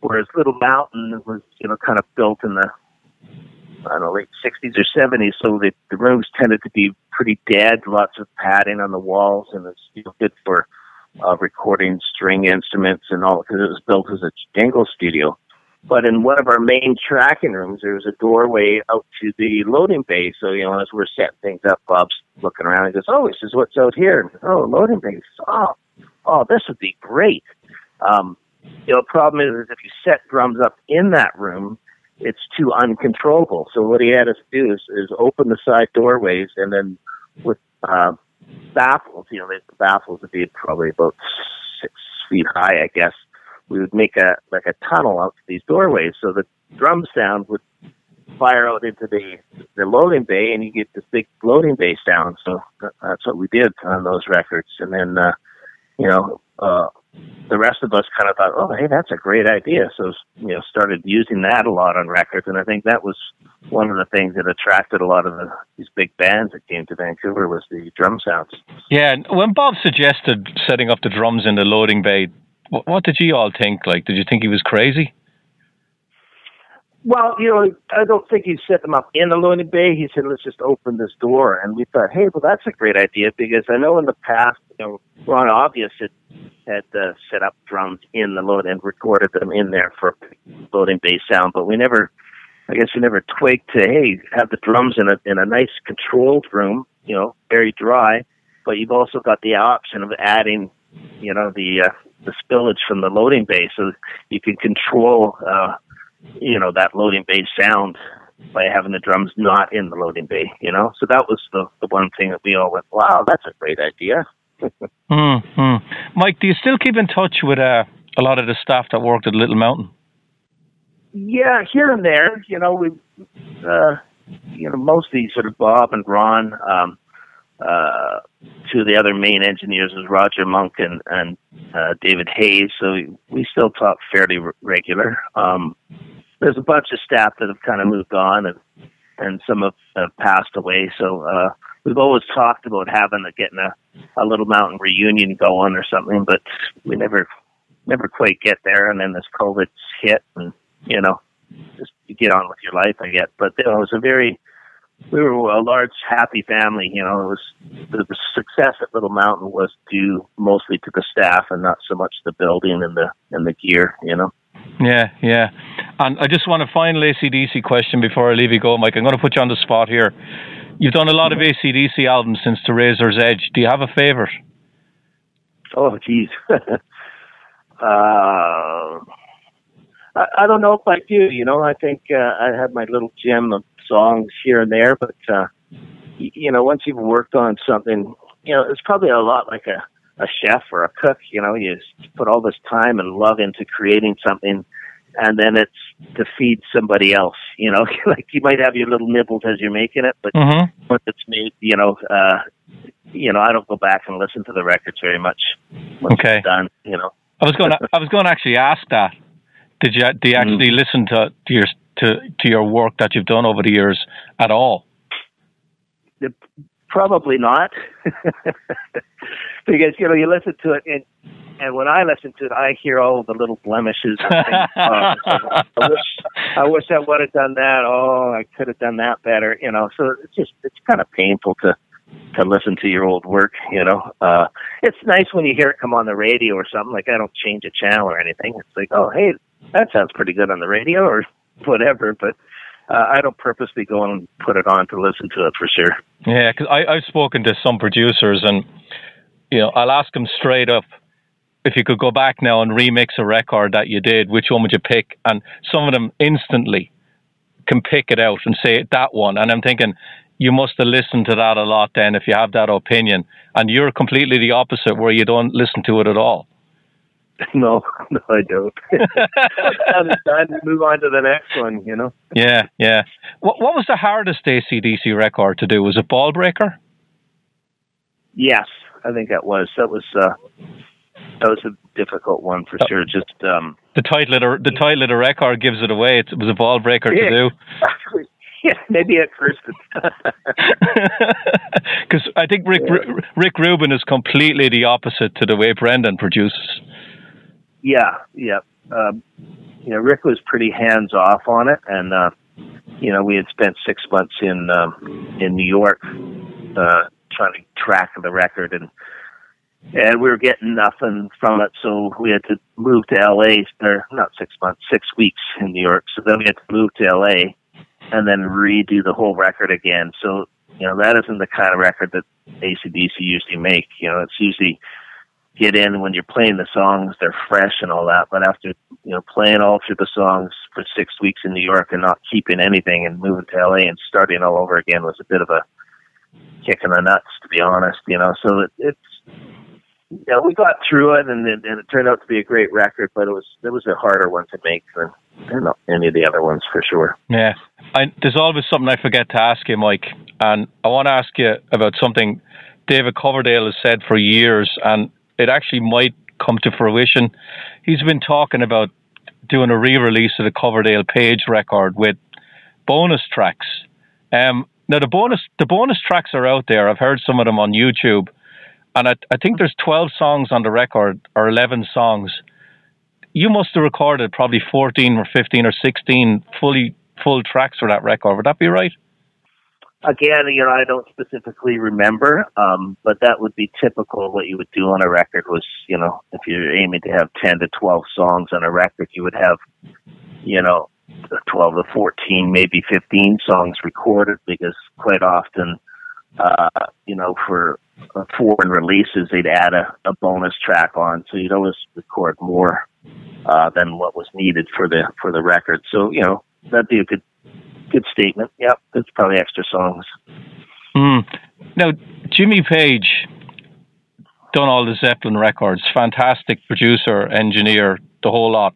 Whereas Little Mountain was, you know, kind of built in the I don't know, late sixties or seventies, so the the rooms tended to be pretty dead, lots of padding on the walls, and it's you know, good for uh, recording string instruments and all because it was built as a jingle studio. But in one of our main tracking rooms, there was a doorway out to the loading bay. So, you know, as we're setting things up, Bob's looking around and goes, Oh, this is what's out here? Oh, loading bay. Oh, oh, this would be great. Um, you know, problem is, is if you set drums up in that room, it's too uncontrollable. So what he had us do is, is open the side doorways and then with, uh, baffles, you know, the baffles would be probably about six feet high, I guess we would make a like a tunnel out to these doorways so the drum sound would fire out into the the loading bay and you get this big loading bay sound. So that's what we did on those records. And then uh you know uh the rest of us kind of thought oh hey that's a great idea. So you know started using that a lot on records. And i think that was one of the things that attracted a lot of the, these big bands that came to vancouver was the drum sounds. Yeah when bob suggested setting up the drums in the loading bay what did you all think? Like, did you think he was crazy? Well, you know, I don't think he set them up in the loading bay. He said, "Let's just open this door," and we thought, "Hey, well, that's a great idea because I know in the past, you know, Ron Obvious had had uh, set up drums in the load and recorded them in there for loading bay sound, but we never, I guess, we never twigged to, hey, have the drums in a in a nice controlled room, you know, very dry, but you've also got the option of adding, you know, the uh, the spillage from the loading bay, so you can control, uh, you know, that loading bay sound by having the drums not in the loading bay, you know. So that was the the one thing that we all went, wow, that's a great idea. mm-hmm. Mike, do you still keep in touch with uh, a lot of the staff that worked at Little Mountain? Yeah, here and there. You know, we, uh, you know, mostly sort of Bob and Ron. Um, uh, two of the other main engineers was Roger Monk and and uh, David Hayes. So we, we still talk fairly regular. Um, there's a bunch of staff that have kind of moved on and and some have, have passed away. So uh, we've always talked about having a, getting a, a little mountain reunion going or something, but we never never quite get there. And then this COVID hit, and you know, just get on with your life, I guess. But you know, it was a very we were a large, happy family. You know, it was the, the success at Little Mountain was due mostly to the staff and not so much the building and the and the gear. You know. Yeah, yeah. And I just want a final ACDC question before I leave you go, Mike. I'm going to put you on the spot here. You've done a lot of ACDC albums since The Razor's Edge. Do you have a favourite? Oh, geez. uh, I, I don't know if I do. You know, I think uh, I have my little gem of songs here and there, but uh, you, know, once you've worked on something, you know, it's probably a lot like a a chef or a cook. You know, you put all this time and love into creating something, and then it's to feed somebody else. You know, like you might have your little nibbles as you're making it, but mm-hmm. once it's made, you know, uh, you know, I don't go back and listen to the records very much. Once okay. it's done, you know. I was going to, I was going to actually ask that. Did you do you actually mm. listen to, to your to to your work that you've done over the years at all? Probably not, because you know you listen to it and and when I listen to it, I hear all the little blemishes. And things. oh, I wish I wish I would have done that. Oh, I could have done that better. You know, so it's just it's kind of painful to to listen to your old work. You know, uh, it's nice when you hear it come on the radio or something. Like I don't change a channel or anything. It's like, oh, hey, that sounds pretty good on the radio or whatever. But uh, I don't purposely go and put it on to listen to it for sure. Yeah, because I've spoken to some producers, and you know, I'll ask them straight up if you could go back now and remix a record that you did, which one would you pick? And some of them instantly can pick it out and say that one. And I'm thinking, you must have listened to that a lot then if you have that opinion. And you're completely the opposite where you don't listen to it at all. No, no, I don't. Time to move on to the next one, you know? Yeah, yeah. What, what was the hardest ACDC record to do? Was it Ballbreaker? Yes, I think that was. That was uh, that was a difficult one for sure. Just um, the title of the, the title of the record gives it away. It was a ball breaker yeah, to do. Yeah, maybe at first. Because I think Rick yeah. Rick Rubin is completely the opposite to the way Brendan produces. Yeah, yeah. Um, you know, Rick was pretty hands off on it, and uh, you know, we had spent six months in um, in New York uh, trying to track the record, and and we were getting nothing from it, so we had to move to LA. Or not six months, six weeks in New York. So then we had to move to LA, and then redo the whole record again. So you know that isn't the kind of record that ACDC usually make. You know, it's usually get in when you're playing the songs, they're fresh and all that. But after you know playing all through the songs for six weeks in New York and not keeping anything and moving to LA and starting all over again was a bit of a kick in the nuts, to be honest. You know, so it, it's you know we got through it and it, and it turned out to be a great record, but it was it was a harder one to make than, than any of the other ones for sure. Yeah, there's always something I forget to ask you, Mike, and I want to ask you about something. David Coverdale has said for years, and it actually might come to fruition. He's been talking about doing a re-release of the Coverdale Page record with bonus tracks. Um, now the bonus the bonus tracks are out there. I've heard some of them on YouTube, and I, I think there's 12 songs on the record or 11 songs. You must have recorded probably 14 or 15 or 16 fully full tracks for that record. Would that be right? Again, you know, I don't specifically remember, um, but that would be typical what you would do on a record was, you know, if you're aiming to have 10 to 12 songs on a record, you would have, you know, 12 to 14, maybe 15 songs recorded because quite often, uh, you know, for uh, foreign releases, they'd add a, a bonus track on. So you'd always record more, uh, than what was needed for the, for the record. So, you know, that'd be a good good statement. Yep, it's probably extra songs. Mm. Now, Jimmy Page done all the Zeppelin records. Fantastic producer, engineer, the whole lot.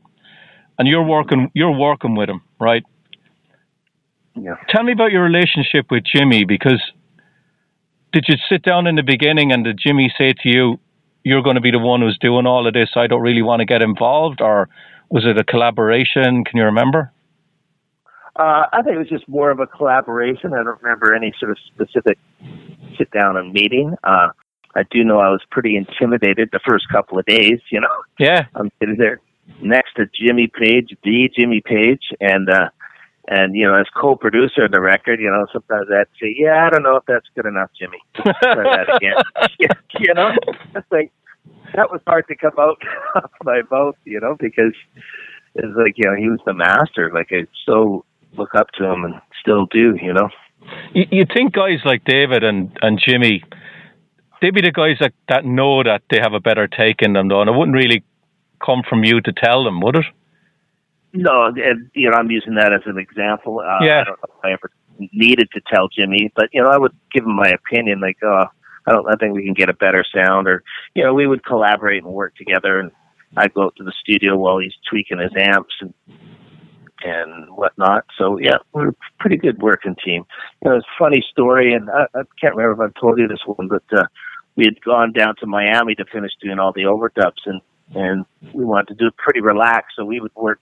And you're working, you're working with him, right? Yeah. Tell me about your relationship with Jimmy because did you sit down in the beginning and did Jimmy say to you, "You're going to be the one who's doing all of this. I don't really want to get involved," or was it a collaboration? Can you remember? Uh, I think it was just more of a collaboration. I don't remember any sort of specific sit down and meeting. Uh, I do know I was pretty intimidated the first couple of days. You know, Yeah. I'm sitting there next to Jimmy Page, the Jimmy Page, and uh, and you know, as co-producer of the record, you know, sometimes I'd say, "Yeah, I don't know if that's good enough, Jimmy." Try that again. you know, like that was hard to come out of my mouth, you know, because it's like you know he was the master. Like it's so look up to him and still do, you know. You, you think guys like David and, and Jimmy, they'd be the guys that, that know that they have a better take in them, though, and it wouldn't really come from you to tell them, would it? No, and you know, I'm using that as an example. Uh, Yeah. I don't know if I ever needed to tell Jimmy, but you know, I would give him my opinion. Like, oh, I don't, I think we can get a better sound, or you know, we would collaborate and work together. And I'd go up to the studio while he's tweaking his amps and and whatnot. So yeah, we're a pretty good working team. You know, it's a funny story, and I, I can't remember if I've told you this one, but uh, we had gone down to Miami to finish doing all the overdubs, and and we wanted to do it pretty relaxed. So we would work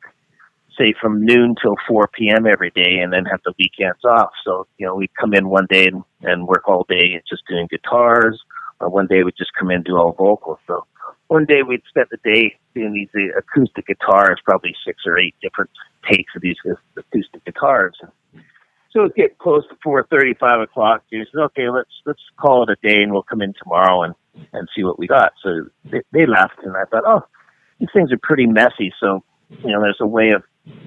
say from noon till 4 p.m. every day and then have the weekends off. So, you know, we'd come in one day and, and work all day just doing guitars, or one day we'd just come in and do all vocals. So one day we'd spend the day doing these acoustic guitars, probably six or eight different takes of these acoustic guitars. So it get close to four thirty, five o'clock. He said, "Okay, let's let's call it a day, and we'll come in tomorrow and and see what we got." So they, they left, and I thought, "Oh, these things are pretty messy." So you know, there's a way of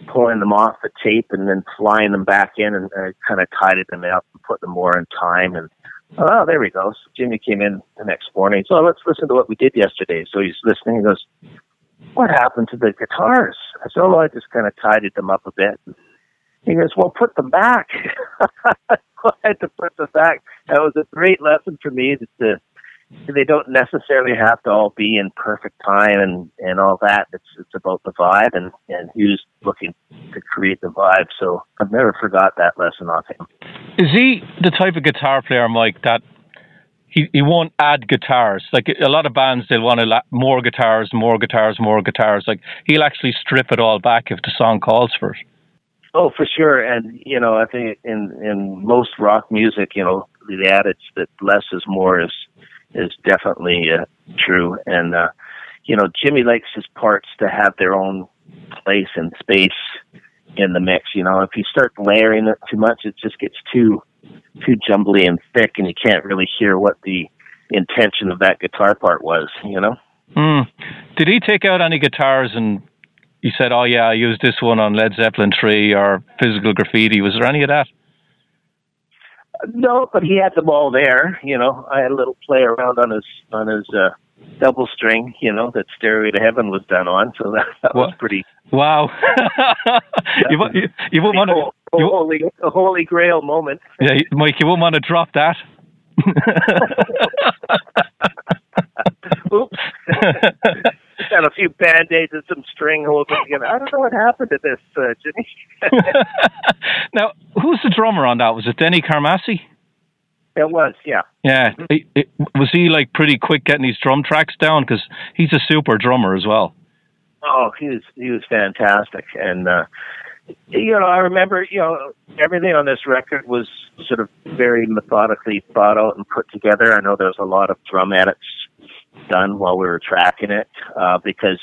pulling them off the tape and then flying them back in, and I kind of tidied them up and put them more in time. And oh, there we go. So Jimmy came in the next morning. So let's listen to what we did yesterday. So he's listening. He goes, "What happened to the guitars?" I said, "Oh, I just kind of tidied them up a bit." He goes, "Well, put them back." I had to put them back. That was a great lesson for me. that to they don't necessarily have to all be in perfect time and and all that. It's it's about the vibe, and and who's looking to create the vibe. So I've never forgot that lesson off him. Is he the type of guitar player, Mike, that he, he won't add guitars? Like a lot of bands, they'll want to la- more guitars, more guitars, more guitars. Like he'll actually strip it all back if the song calls for it. Oh, for sure. And you know, I think in in most rock music, you know, the adage that less is more is is definitely uh, true. And uh, you know, Jimmy likes his parts to have their own place and space in the mix. You know, if you start layering it too much, it just gets too too jumbly and thick, and you can't really hear what the intention of that guitar part was. You know. Mm. Did he take out any guitars and he said, "Oh yeah, I used this one on Led Zeppelin three or Physical Graffiti"? Was there any of that? No, but he had them all there. You know, I had a little play around on his on his uh, double string. You know, that Stairway to Heaven was done on, so that, that was pretty. Wow, you, you, you wouldn't want to, you, holy, a holy grail moment. yeah, Mike, you wouldn't want to drop that. Oops. Got a few band aids and some string holding together. I don't know what happened to this, uh, Jimmy. now, who's the drummer on that? Was it Denny Carmassi? it was, yeah. Yeah, He- he- was he like pretty quick getting these drum tracks down? Because he's a super drummer as well. Oh, he was he was fantastic, and uh, you know I remember you know everything on this record was sort of very methodically thought out and put together. I know there was a lot of drum edits done while we were tracking it uh, because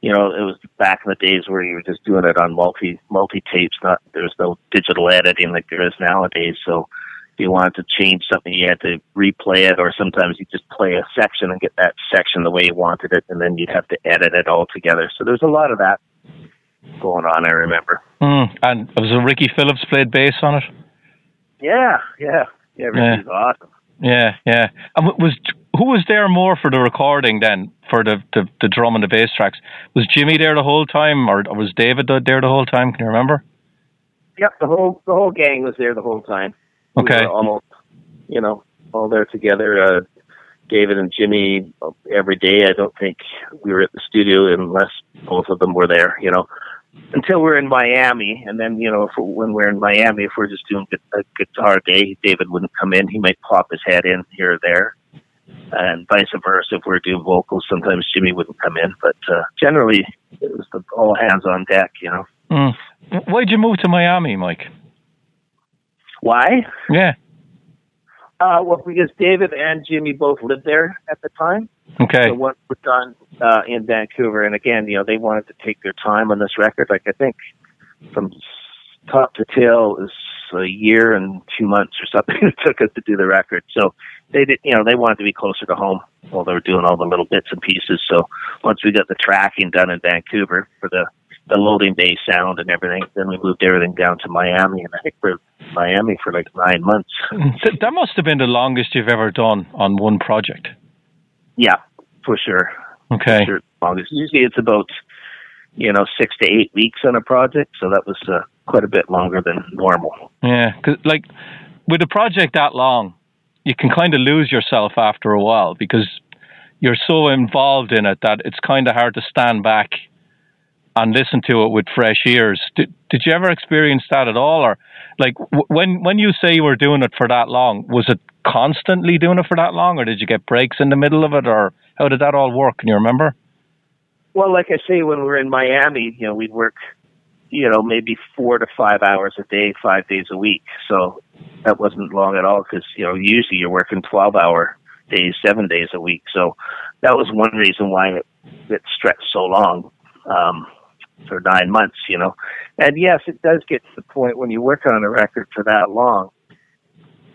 you know it was back in the days where you were just doing it on multi multi tapes. Not there was no digital editing like there is nowadays. So if you wanted to change something, you had to replay it, or sometimes you just play a section and get that section the way you wanted it, and then you'd have to edit it all together. So there's a lot of that going on. I remember. Mm. And was it Ricky Phillips played bass on it? Yeah, yeah, yeah. Ricky's awesome. Yeah, yeah. And was who was there more for the recording then for the, the, the drum and the bass tracks? Was Jimmy there the whole time, or, was David there the whole time? Can you remember? Yep, the whole the whole gang was there the whole time. Okay. We were almost, you know, all there together. Uh, David and Jimmy uh, every day. I don't think we were at the studio unless both of them were there. You know, until we're in Miami, and then you know, if, when we're in Miami, if we're just doing a guitar day, David wouldn't come in. He might pop his head in here or there, and vice versa. If we're doing vocals, sometimes Jimmy wouldn't come in, but uh, generally it was the all hands on deck. You know. Mm. Why'd you move to Miami, Mike? Why? Yeah. Uh, well, because David and Jimmy both lived there at the time. Okay. So what was done uh, in Vancouver, and again, you know, they wanted to take their time on this record. Like I think from top to tail is a year and two months or something it took us to do the record. So they did, you know, they wanted to be closer to home while they were doing all the little bits and pieces. So once we got the tracking done in Vancouver for the the loading bay sound and everything. Then we moved everything down to Miami, and I think we're Miami for like nine months. that must have been the longest you've ever done on one project. Yeah, for sure. Okay. For sure, longest. Usually it's about you know six to eight weeks on a project, so that was uh, quite a bit longer than normal. Yeah, because like with a project that long, you can kind of lose yourself after a while because you're so involved in it that it's kind of hard to stand back and listen to it with fresh ears. Did, did you ever experience that at all, or like w- when when you say you were doing it for that long, was it constantly doing it for that long, or did you get breaks in the middle of it, or how did that all work? Can you remember? Well, like I say, when we were in Miami, you know, we'd work, you know, maybe four to five hours a day, five days a week. So that wasn't long at all because you know usually you're working twelve hour days, seven days a week. So that was one reason why it, it stretched so long. Um, for nine months, you know. And yes, it does get to the point when you work on a record for that long.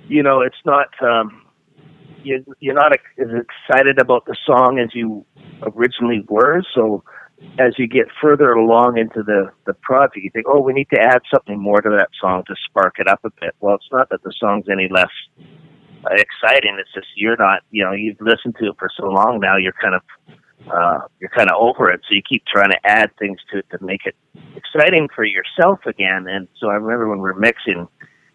You know, it's not um, you, you're not as excited about the song as you originally were. So as you get further along into the the project, you think, oh, we need to add something more to that song to spark it up a bit. Well, it's not that the song's any less exciting. It's just you're not, you know, you've listened to it for so long now. You're kind of uh, you're kind of over it. So you keep trying to add things to it to make it exciting for yourself again. And so I remember when we were mixing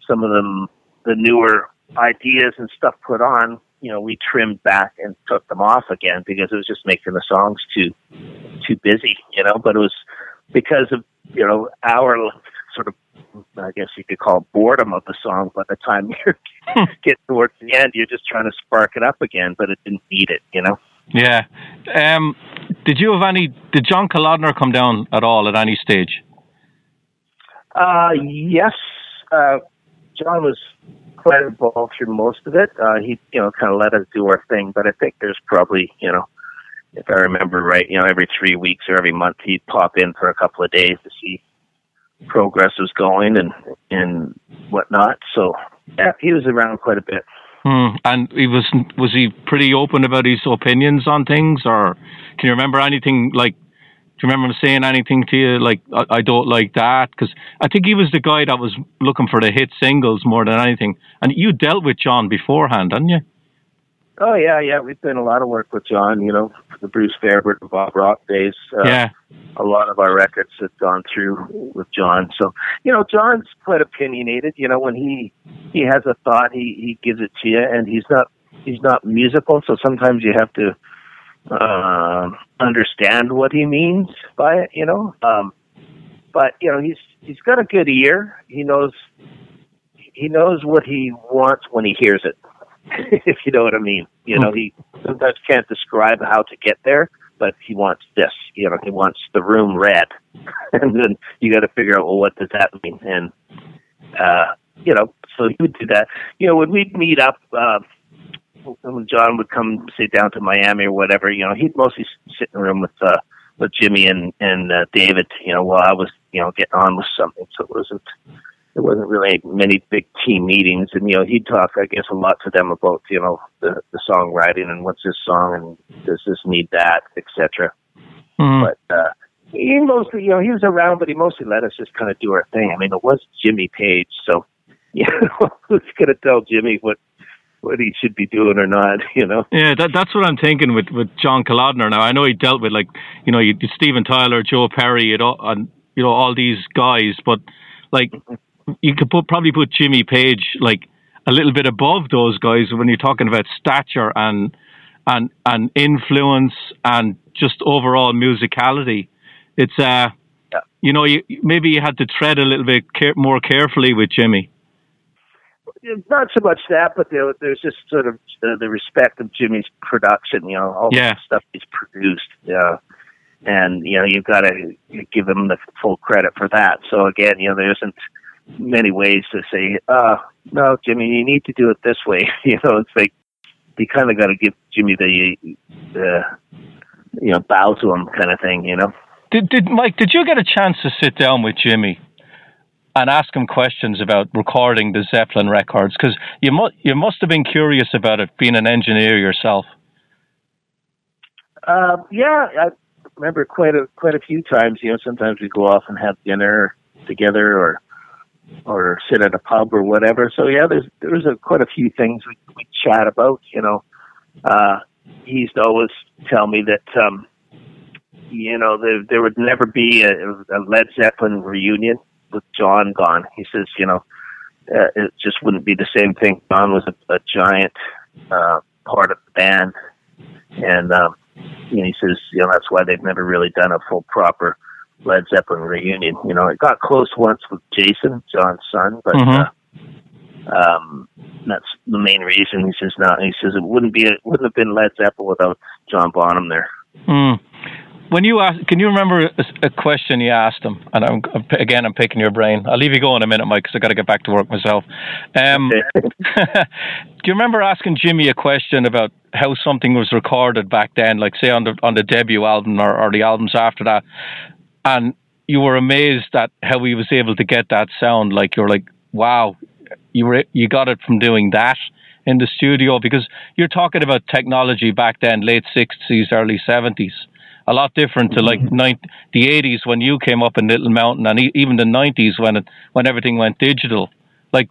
some of them, the newer ideas and stuff put on, you know, we trimmed back and took them off again because it was just making the songs too, too busy, you know, but it was because of, you know, our sort of I guess you could call it boredom of the song. By the time you get towards the end, you're just trying to spark it up again, but it didn't need it, you know. Yeah. Um, did you have any? Did John Kalodner come down at all at any stage? Uh, yes. Uh, John was quite involved through most of it. Uh, he, you know, kind of let us do our thing, but I think there's probably, you know, if I remember right, you know, every three weeks or every month he'd pop in for a couple of days to see progress was going and and whatnot. So yeah, he was around quite a bit. Hmm. And he was was he pretty open about his opinions on things, or can you remember anything like? Do you remember him saying anything to you like I, I don't like that? Because I think he was the guy that was looking for the hit singles more than anything. And you dealt with John beforehand, didn't you? Oh yeah, yeah. We've done a lot of work with John. You know, the Bruce Fairbairn, Bob Rock days. Uh, yeah. A lot of our records have gone through with John. So you know, John's quite opinionated. You know, when he he has a thought, he he gives it to you, and he's not he's not musical. So sometimes you have to uh, understand what he means by it. You know, um, but you know, he's he's got a good ear. He knows he knows what he wants when he hears it. if you know what I mean. You know, he sometimes can't describe how to get there, but he wants this. You know, he wants the room red, and then you got to figure out well, what does that mean? And uh, you know, so he would do that. You know, when we'd meet up. Uh, when John would come, sit down to Miami or whatever, you know, he'd mostly sit in a room with uh, with Jimmy and and uh, David, you know, while I was, you know, getting on with something. So it wasn't there wasn't really many big team meetings, and you know he'd talk, I guess, a lot to them about you know the the songwriting and what's this song and does this need that, etc. Mm-hmm. But uh, he mostly, you know, he was around, but he mostly let us just kind of do our thing. I mean, it was Jimmy Page, so you know, who's going to tell Jimmy what what he should be doing or not, you know. Yeah, that, that's what I'm thinking with, with John Kalodner. Now I know he dealt with like you know you, Steven Tyler, Joe Perry, you know, and you know all these guys, but like you could put probably put Jimmy Page like a little bit above those guys when you're talking about stature and and and influence and just overall musicality. It's uh, yeah. you know, you, maybe you had to tread a little bit care, more carefully with Jimmy. Not so much that, but there, there's just sort of the, the respect of Jimmy's production. You know, all yeah. the stuff he's produced. Yeah and you know you've got to give him the full credit for that. So again, you know there isn't many ways to say, uh, no, Jimmy, you need to do it this way. you know, it's like you kind of got to give Jimmy the, the you know bow to him kind of thing. You know. Did did Mike? Did you get a chance to sit down with Jimmy? And ask him questions about recording the Zeppelin records because you must you must have been curious about it, being an engineer yourself. Uh, yeah, I, remember quite a quite a few times. You know, sometimes we go off and have dinner together, or or sit at a pub or whatever. So yeah, there's there's a, quite a few things we, we chat about. You know, uh, he used to always tell me that um, you know there there would never be a, a Led Zeppelin reunion with John gone. He says, you know, uh, it just wouldn't be the same thing. John was a, a giant uh, part of the band, and um, you know, he says, you know, that's why they've never really done a full proper Led Zeppelin reunion. You know, it got close once with Jason, John's son, but mm-hmm. uh, um, that's the main reason. He says, no, he says it wouldn't be, it wouldn't have been Led Zeppelin without John Bonham there. Mm when you ask, can you remember a, a, question you asked him? And I'm again, I'm picking your brain. I'll leave you go in a minute, Mike, because I got to get back to work myself. Um, do you remember asking Jimmy a question about how something was recorded back then, like say on the on the debut album or, or the albums after that, and you were amazed at how he was able to get that sound? Like you're like, wow, you were you got it from doing that in the studio because you're talking about technology back then, late sixties, early seventies a lot different to like mm-hmm. the 80s when you came up in Little Mountain and even the 90s when it, when everything went digital. Like,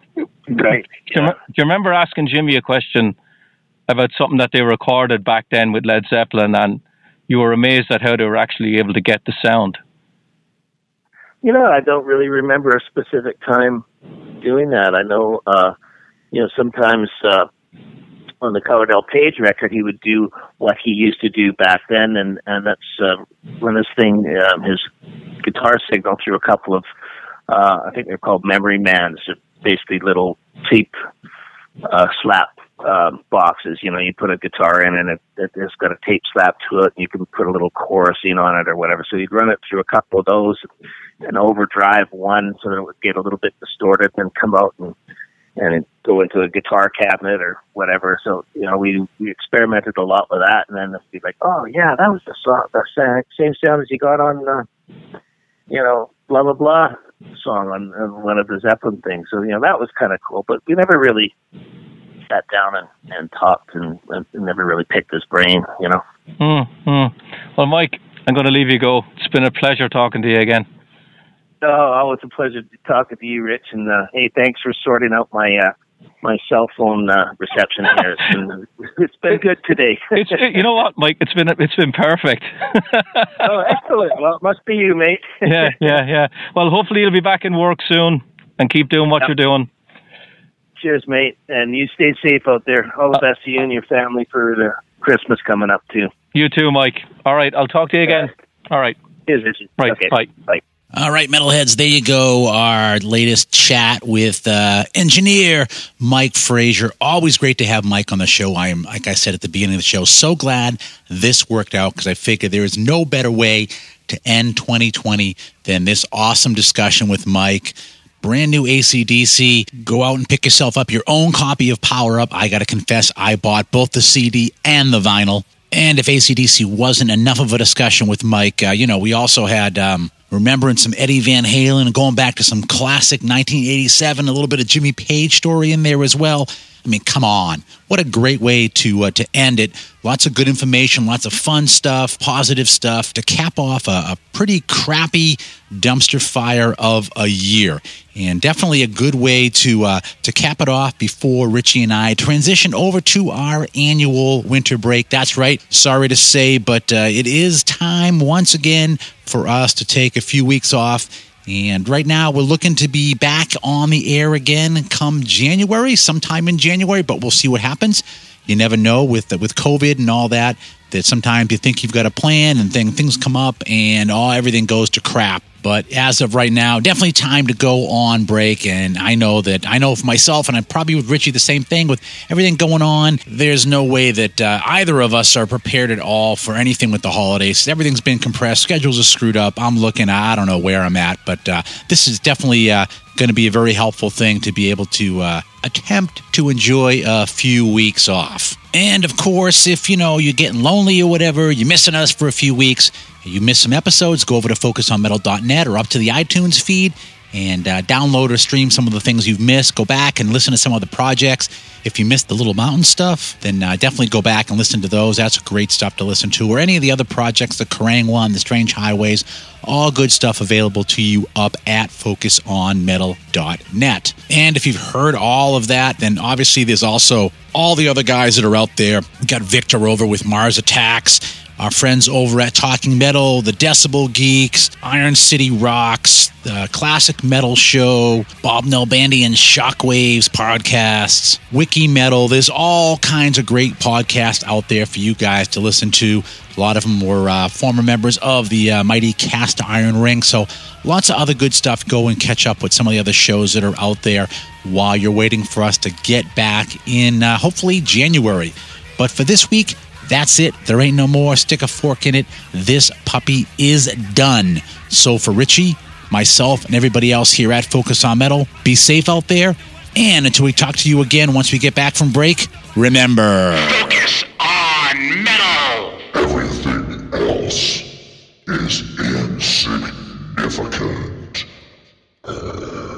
right. do, you, do you remember asking Jimmy a question about something that they recorded back then with Led Zeppelin and you were amazed at how they were actually able to get the sound? You know, I don't really remember a specific time doing that. I know, uh, you know, sometimes uh, on the Coverdale Page record, he would do what he used to do back then, and and that's uh, run this thing, um, his guitar signal through a couple of, uh, I think they're called memory mans, basically little tape uh, slap um, boxes. You know, you put a guitar in, and it, it, it's got a tape slap to it, and you can put a little chorusing on it or whatever. So you'd run it through a couple of those, and overdrive one so that it would get a little bit distorted, and come out and and go into a guitar cabinet or whatever. So you know, we we experimented a lot with that, and then be like, oh yeah, that was the song, the same sound as you got on, uh, you know, blah blah blah song on, on one of the Zeppelin things. So you know, that was kind of cool, but we never really sat down and, and talked and, and never really picked his brain, you know. Mm-hmm. Well, Mike, I'm going to leave you go. It's been a pleasure talking to you again. Oh, oh, it's a pleasure talking to you, Rich. And uh, hey, thanks for sorting out my uh, my cell phone uh, reception here. It's been, it's been good today. it's you know what, Mike? It's been it's been perfect. oh, excellent. Well, it must be you, mate. yeah, yeah, yeah. Well, hopefully you'll be back in work soon and keep doing what yep. you're doing. Cheers, mate, and you stay safe out there. All the best to you and your family for the Christmas coming up too. You too, Mike. All right, I'll talk to you again. All right. Cheers, Richard. Right. Okay. Bye. Bye. All right, metalheads, there you go. Our latest chat with uh, engineer Mike Fraser. Always great to have Mike on the show. I am, like I said at the beginning of the show, so glad this worked out because I figured there is no better way to end 2020 than this awesome discussion with Mike. Brand new ACDC. Go out and pick yourself up your own copy of Power Up. I got to confess, I bought both the CD and the vinyl. And if ACDC wasn't enough of a discussion with Mike, uh, you know, we also had. Um, remembering some Eddie Van Halen and going back to some classic 1987, a little bit of Jimmy Page story in there as well. I mean, come on. What a great way to uh, to end it. Lots of good information, lots of fun stuff, positive stuff to cap off a, a pretty crappy dumpster fire of a year. And definitely a good way to uh, to cap it off before Richie and I transition over to our annual winter break. That's right. Sorry to say, but uh, it is time once again for us to take a few weeks off And right now, we're looking to be back on the air again come January, sometime in January, but we'll see what happens. You never know with with COVID and all that. That sometimes you think you've got a plan and then things come up and all everything goes to crap. But as of right now, definitely time to go on break. And I know that I know for myself, and I'm probably with Richie the same thing with everything going on. There's no way that uh, either of us are prepared at all for anything with the holidays. Everything's been compressed, schedules are screwed up. I'm looking, I don't know where I'm at, but uh, this is definitely uh, going to be a very helpful thing to be able to uh, attempt to enjoy a few weeks off. And of course, if you know you're getting lonely or whatever, you're missing us for a few weeks, you miss some episodes, go over to focusonmetal.net or up to the iTunes feed and uh, download or stream some of the things you've missed. Go back and listen to some of the projects. If you missed the Little Mountain stuff, then uh, definitely go back and listen to those. That's great stuff to listen to. Or any of the other projects, the Kerrang one, the Strange Highways, all good stuff available to you up at focusonmetal.net. And if you've heard all of that, then obviously there's also all the other guys that are out there. We got Victor over with Mars Attacks our friends over at Talking Metal, the Decibel Geeks, Iron City Rocks, the Classic Metal Show, Bob Nalbandian Shockwaves podcasts, Wiki Metal. There's all kinds of great podcasts out there for you guys to listen to. A lot of them were uh, former members of the uh, mighty Cast Iron Ring. So lots of other good stuff. Go and catch up with some of the other shows that are out there while you're waiting for us to get back in uh, hopefully January. But for this week, that's it. There ain't no more. Stick a fork in it. This puppy is done. So for Richie, myself, and everybody else here at Focus on Metal, be safe out there. And until we talk to you again once we get back from break, remember Focus on metal. Everything else is insignificant. You're